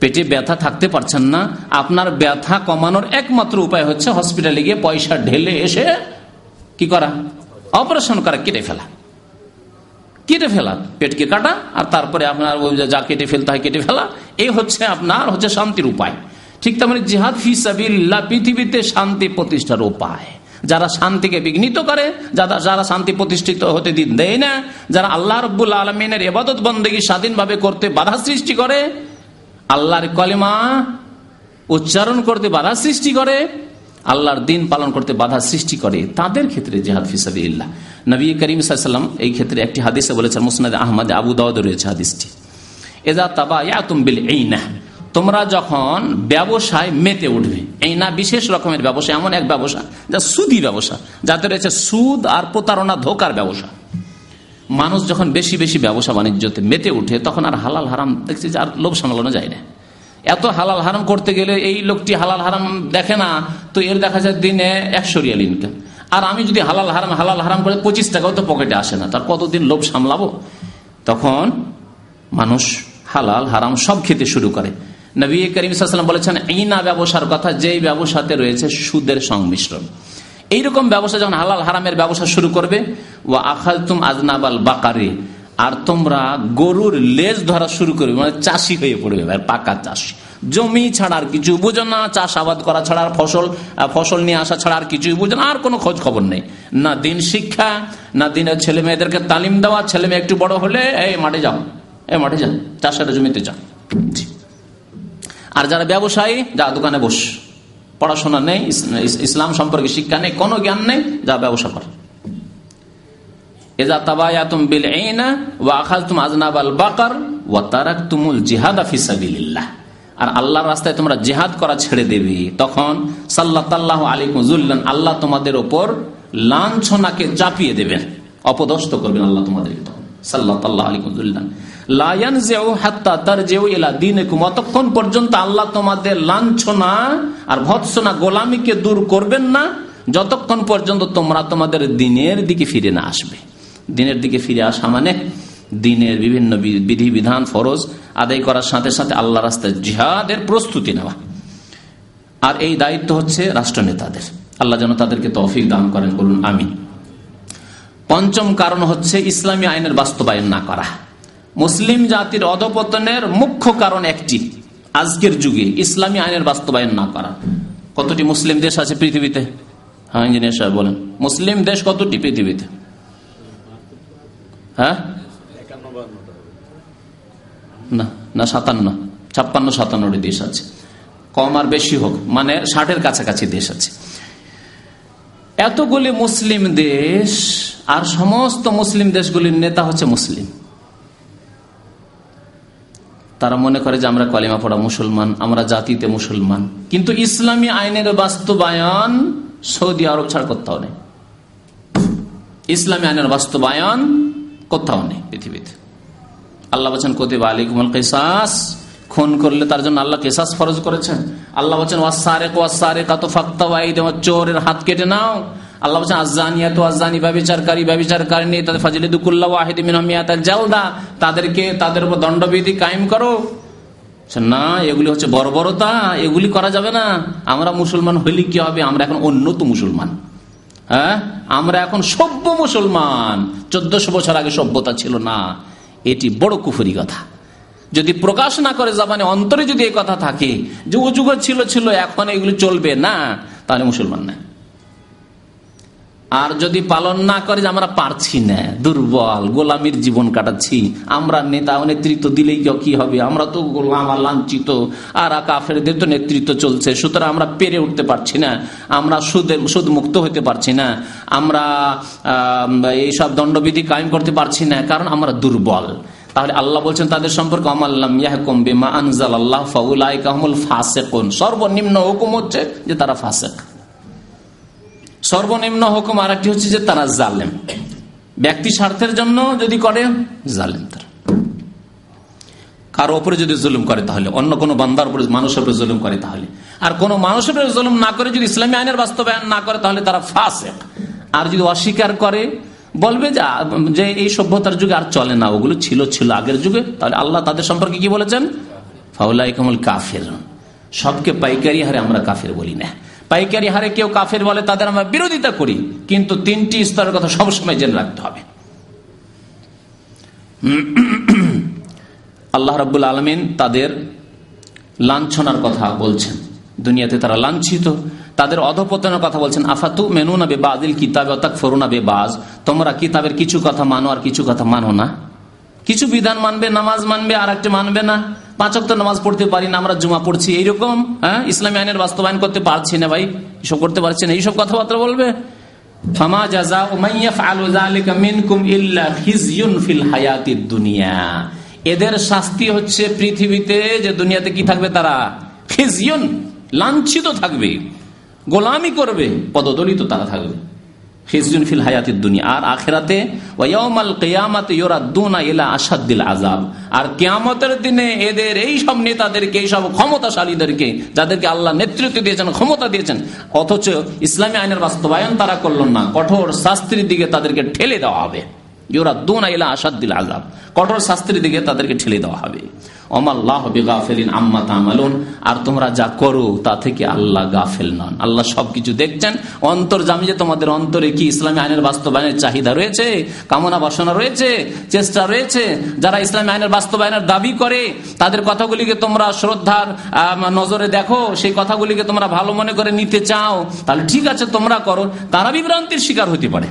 পেটে ব্যথা থাকতে পারছেন না, আপনার ব্যথা কমানোর একমাত্র উপায় হচ্ছে হসপিটালে গিয়ে পয়সা ঢেলে এসে কি করা? অপারেশন করা, কেটে ফেলা। কেটে ফেলা, পেটকে কাটা, আর তারপরে আপনার যা কেটে ফেলতে হয় কেটে ফেলা এই হচ্ছে আপনার হচ্ছে শান্তির উপায়। ঠিক তেমনি জিহাদ ফিসাবিল্লা পৃথিবীতে শান্তি প্রতিষ্ঠার উপায়। যারা শান্তিকে বিঘ্নিত করে, যারা যারা শান্তি প্রতিষ্ঠিত হতে দিন দেয় না, যারা আল্লাহ রব্বুল আলমিনের এবাদত বন্দী স্বাধীনভাবে করতে বাধা সৃষ্টি করে, আল্লাহর কলিমা উচ্চারণ করতে বাধা সৃষ্টি করে আল্লাহর দিন পালন করতে বাধা সৃষ্টি করে তাদের ক্ষেত্রে জেহাদ ফিসাবি ইল্লাহ নবী করিম সাল্লাম এই ক্ষেত্রে একটি হাদিসে বলেছেন, মুসনাদ আহমদ আবু দাউদ রয়েছে হাদিসটি। এজা তাবা ইয়াতুম এই না তোমরা যখন ব্যবসায় মেতে উঠবে এই না বিশেষ রকমের ব্যবসা, এমন এক ব্যবসা যা সুদি ব্যবসা, যাতে রয়েছে সুদ আর প্রতারণা ধোকার ব্যবসা। মানুষ যখন বেশি বেশি ব্যবসা বাণিজ্যতে মেতে উঠে, তখন আর হালাল হারাম দেখছি যে আর লোভ সামলানো যায় না। এত হালাল হারাম করতে গেলে এই লোকটি হালাল হারাম দেখে না, তো এর দেখা যায় দিনে একশো রিয়াল ইনকাম আর আমি যদি হালাল হারাম হালাল হারাম করে পঁচিশ টাকাও তো পকেটে আসে না, তার কতদিন লোভ সামলাবো? তখন মানুষ হালাল হারাম সব খেতে শুরু করে। নবী করিম সাল্লাম বলেছেন এই ব্যবসার কথা, যেই ব্যবসাতে রয়েছে সুদের সংমিশ্রণ। এইরকম ব্যবসা যখন হালাল হারামের ব্যবসা শুরু করবে ও আখাল তুম আজনাবাল বাকারে। আর তোমরা গরুর লেজ ধরা শুরু করবে মানে চাষি হয়ে পড়বে পাকা চাষি। জমি ছাড়া আর কিছু বুঝো না, চাষাবাদ করা ছাড়া আর ফসল ফসল নিয়ে আসা ছাড়া আর কিছুই বুঝো না, আর কোনো খোঁজ খবর নেই। না দিন শিক্ষা, না দিনের ছেলে মেয়েদেরকে তালিম দেওয়া, ছেলে মেয়ে একটু বড় হলে, এই মাঠে যাও, এই মাঠে যাও, চাষের জমিতে যাও। আর যারা ব্যবসায়ী, যা দোকানে বস। পড়াশোনা নেই ইসলাম সম্পর্কে শিক্ষা নেই, কোনো জ্ঞান নেই, যা ব্যবসা কর। এজা সাবিলিল্লাহ। আর রাস্তায় তোমরা করা ছেড়ে দেবে। তখন আল্লাহ তোমাদের ওপর লাঞ্ছনাকে চাপিয়ে দেবেন, অপদস্থ করবেন আল্লাহ তোমাদেরকে তখন। সাল্লাহ তার এলা দিন অতক্ষণ পর্যন্ত আল্লাহ তোমাদের লাঞ্ছনা আর ভৎসনা গোলামীকে দূর করবেন না, যতক্ষণ পর্যন্ত তোমরা তোমাদের দিনের দিকে ফিরে না আসবে। দিনের দিকে ফিরে আসা মানে দিনের বিভিন্ন বিধি, বিধান, ফরজ আদায় করার সাথে সাথে আল্লাহ রাস্তায় জিহাদের প্রস্তুতি নেওয়া। আর এই দায়িত্ব হচ্ছে রাষ্ট্রনেতাদের। আল্লাহ যেন তাদেরকে তৌফিক দান করেন, বলুন আমি পঞ্চম কারণ হচ্ছে ইসলামী আইনের বাস্তবায়ন না করা। মুসলিম জাতির অধপতনের মুখ্য কারণ একটি, আজকের যুগে ইসলামী আইনের বাস্তবায়ন না করা। কতটি মুসলিম দেশ আছে পৃথিবীতে? হ্যাঁ ইঞ্জিনিয়ার সাহেব বলেন। মুসলিম দেশ কতটি পৃথিবীতে? হ্যাঁ? না না, সাতান্ন। ছাপ্পান্ন, সাতান্নটি দেশ আছে। কম আর বেশি হোক মানে ষাটের কাছাকাছি দেশ আছে। এতগুলি মুসলিম দেশ, আর সমস্ত মুসলিম দেশগুলির নেতা হচ্ছে মুসলিম। তারা মনে করে যে আমরা কলিমা পড়া মুসলমান, আমরা জাতিতে মুসলমান। কিন্তু ইসলামী আইনের বাস্তবায়ন সৌদি আরব ছাড় কোথাও নেই ইসলামী আইনের বাস্তবায়ন কোথাও নেই পৃথিবীতে। আল্লাহ বলছেন, কতিবা আলিকুমল কেসাস। খুন করলে তার জন্য আল্লাহ কেসাস ফরজ করেছেন। আল্লাহ বলছেন ওয়াসারে ওয়াসারে কাত ফাক্তা চোরের হাত কেটে নাও। আল্লাহ বলছেন আজানিয়া তো আজানি ব্যবচারকারী ব্যবচারকারী তাদের ফাজিলে দুকুল্লা ওয়াহিদ মিনমিয়াত জালদা, তাদেরকে তাদের উপর দণ্ডবিধি কায়েম করো। না, এগুলি হচ্ছে বর্বরতা, এগুলি করা যাবে না। আমরা মুসলমান হইলে কি হবে? আমরা এখন উন্নত মুসলমান। হ্যাঁ? আমরা এখন সভ্য মুসলমান। চোদ্দশো বছর আগে সভ্যতা ছিল না। এটি বড় কুফুরি কথা। যদি প্রকাশ না করে জাপানে, অন্তরে যদি এই কথা থাকে যে উযুগ ছিল ছিল, এখন এগুলি চলবে না। তাহলে মুসলমান না আর যদি পালন না করে যে আমরা পারছি না, দুর্বল, গোলামির জীবন কাটাচ্ছি, আমরা নেতা নেতৃত্ব দিলেই কি হবে? আমরা তো গোলাম আর লাঞ্ছিত, আর কাফেরদের তো নেতৃত্ব চলছে, সুতরাং আমরা পেরে উঠতে পারছি না, আমরা সুদে সুদ মুক্ত হতে পারছি না, আমরা এইসব দণ্ডবিধি কায়েম করতে পারছি না, কারণ আমরা দুর্বল। তাহলে আল্লাহ বলছেন, তাদের সম্পর্কে আমাল্লাম ইয়াহকুম বিমা আনজাল আল্লাহ ফাউলাই কাহমুল ফাসেকুন। সর্বনিম্ন হুকুম হচ্ছে যে তারা ফাসেক। সর্বনিম্ন হুকুম আর একটি হচ্ছে যে তারা জালেম। ব্যক্তি স্বার্থের জন্য যদি করে, জালেম তারা। কারও ওপরে যদি জুলুম করে তাহলে, অন্য কোনো বান্দার উপরে, মানুষের উপরে জুলুম করে তাহলে। আর কোন মানুষের উপরে জুলুম না করে যদি ইসলামী আইনের বাস্তবায়ন না করে তাহলে তারা ফাঁসে আর যদি অস্বীকার করে, বলবে যে এই সভ্যতার যুগে আর চলে না, ওগুলো ছিল ছিল আগের যুগে, তাহলে আল্লাহ তাদের সম্পর্কে কি বলেছেন? ফাউলাই কমল কাফের সবকে পাইকারি হারে আমরা কাফের বলি না। পাইকারি হারে কেউ কাফের বলে, তাদের আমরা বিরোধিতা করি, কিন্তু তিনটি স্তরের কথা সবসময় জেনে রাখতে হবে। আল্লাহ রাবুল আলমিন তাদের লাঞ্ছনার কথা বলছেন। দুনিয়াতে তারা লাঞ্ছিত। তাদের অধপতনের কথা বলছেন, আফাতু মেনু না বেবাদিল কিতাবে অর্থাৎ ফরুনা বেবাজ। তোমরা কিতাবের কিছু কথা মানো আর কিছু কথা মানো না। কিছু বিধান মানবে, নামাজ মানবে আর একটা মানবে না। পাঁচক তো নামাজ পড়তে পারি না, আমরা জুমা পড়ছি। এইরকম হ্যাঁ ইসলামী আইনের বাস্তবায়ন করতে পারছি না ভাই। এসব করতে পারছি না। এইসব কথাবার্তা বলবে? এদের শাস্তি হচ্ছে পৃথিবীতে যে দুনিয়াতে কি থাকবে তারা? খিজিয়ন লাঞ্ছিত থাকবে। গোলামি করবে, পদদলিত তারা থাকবে। ফিজুন ফিল হায়াতের দুনিয়া। আর আখেরাতে ওয়াউমাল কেয়ামাতে ইয়োরাদ্দুনা ইলা আসাদ্দিল আজাব আর কেয়ামতের দিনে এদের এই সব নেতাদেরকে, এই সব ক্ষমতাশালীদেরকে, যাদেরকে আল্লাহ নেতৃত্ব দিয়েছেন, ক্ষমতা দিয়েছেন, অথচ ইসলামী আইনের বাস্তবায়ন তারা করল না। কঠোর শাস্তির দিকে তাদেরকে ঠেলে দেওয়া হবে। কঠোর শাস্ত্রের দিকে তাদেরকে ঠেলে দেওয়া হবে। অমাল্লাহ আর তোমরা যা করো, তা থেকে আল্লাহ গাফেল নন। আল্লাহ সবকিছু দেখছেন। অন্তর তোমাদের অন্তরে কি আইনের বাস্তবায়নের চাহিদা রয়েছে, কামনা বাসনা রয়েছে, চেষ্টা রয়েছে, যারা ইসলামী আইনের বাস্তবায়নের দাবি করে, তাদের কথাগুলিকে তোমরা শ্রদ্ধার নজরে দেখো, সেই কথাগুলিকে তোমরা ভালো মনে করে নিতে চাও, তাহলে ঠিক আছে, তোমরা করো। তারা বিভ্রান্তির শিকার হতে পারে।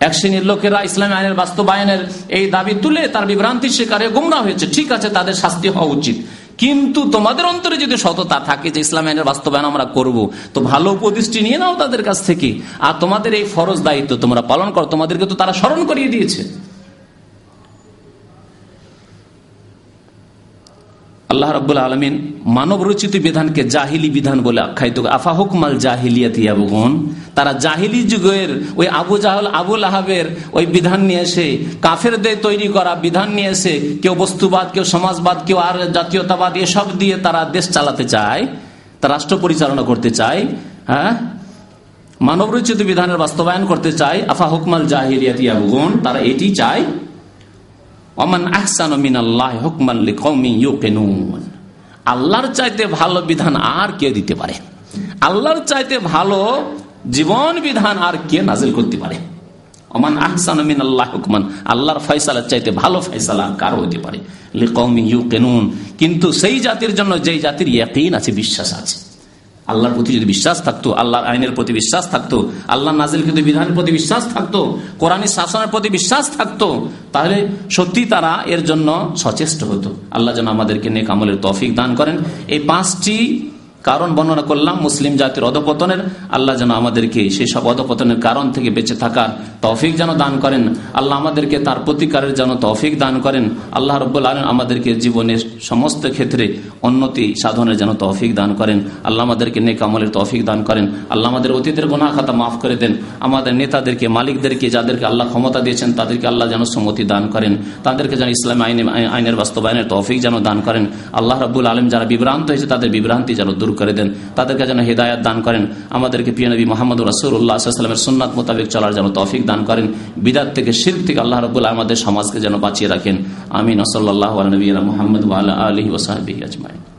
এক শ্রেণির লোকেরা ইসলামী আইনের বাস্তবায়নের এই দাবি তুলে তার বিভ্রান্তি শিকারে গুমরা হয়েছে। ঠিক আছে, তাদের শাস্তি হওয়া উচিত। কিন্তু তোমাদের অন্তরে যদি সততা থাকে যে ইসলাম আইনের বাস্তবায়ন আমরা করব, তো ভালো উপদৃষ্টি নিয়ে নাও তাদের কাছ থেকে। আর তোমাদের এই ফরজ দায়িত্ব তোমরা পালন করো। তোমাদেরকে তো তারা স্মরণ করিয়ে দিয়েছে। আল্লাহ রব্বুল আলমিন মানব রচিত বিধানকে জাহিলি বিধান বলে আখ্যায়িত আফা হুকমাল জাহিলিয়াতিয়াবুগন তারা জাহিলি যুগের ওই আবু জাহল আবুল আহাবের ওই বিধান নিয়ে এসে কাফের কাফেরদের তৈরি করা বিধান নিয়ে এসে, কেউ বস্তুবাদ, কেউ সমাজবাদ, কেউ আর জাতীয়তাবাদ, এসব দিয়ে তারা দেশ চালাতে চায়, তা রাষ্ট্র পরিচালনা করতে চায় হ্যাঁ? মানব রচিত বিধানের বাস্তবায়ন করতে চায়, আফা হুকমাল জাহিলিয়াতিয়াবুগন তারা এটি চায় আল্লাহর চাইতে ভালো বিধান আর কে দিতে পারে? আল্লাহর চাইতে ভালো জীবন বিধান আর কে নাজিল করতে পারে? অমান আহসান মিনাল্লাহ হুকমান, আল্লাহর ফয়সালার চাইতে ভালো ফয়সালা কার হতে পারে? কিন্তু সেই জাতির জন্য যেই জাতির ইয়াকিন আছে, বিশ্বাস আছে। আল্লাহর প্রতি যদি বিশ্বাস থাকতো, আল্লাহর আইনের প্রতি বিশ্বাস থাকতো আল্লাহ নাজিল কিন্তু বিধানের প্রতি বিশ্বাস থাকতো, কোরআন শাসনের প্রতি বিশ্বাস থাকতো, তাহলে সত্যি তারা এর জন্য সচেষ্ট হতো। আল্লাহ যেন আমাদেরকে নেক আমলের তফিক দান করেন। এই পাঁচটি কারণ বর্ণনা করলাম, মুসলিম জাতির অধপতনের। আল্লাহ যেন আমাদেরকে সেই সব অধপতনের কারণ থেকে বেঁচে থাকার তৌফিক যেন দান করেন। আল্লাহ আমাদেরকে তার প্রতিকারের যেন তৌফিক দান করেন। আল্লাহ রব্বুল আলম আমাদেরকে জীবনের সমস্ত ক্ষেত্রে উন্নতি সাধনের যেন তৌফিক দান করেন। আল্লাহ আমাদেরকে নেক আমলের তৌফিক দান করেন। আল্লাহ আমাদের অতীতের গোনা খাতা মাফ করে দেন। আমাদের নেতাদেরকে, মালিকদেরকে যাদেরকে আল্লাহ ক্ষমতা দিয়েছেন, তাদেরকে আল্লাহ যেন সম্মতি দান করেন। তাদেরকে যেন ইসলামী আইনে আইনের বাস্তবায়নের তৌফিক যেন দান করেন। আল্লাহ রব্বুল আলম যারা বিভ্রান্ত হয়েছে, তাদের বিভ্রান্তি যেন দূর করে দেন। তাদেরকে যেন হেদায়াত দান করেন। আমাদেরকে প্রিয় নবী মোহাম্মদ রসুল্লাহামের সুন্নাত মোতাবেক চলার যেন তফিক দান করেন। বিদাত থেকে শির থেকে আল্লাহ রবুল্লা আমাদের সমাজকে যেন বাঁচিয়ে রাখেন। আমিন। ওসল্লাহ নবীনা মোহাম্মদ আলহি ওসাহাবি আজমাই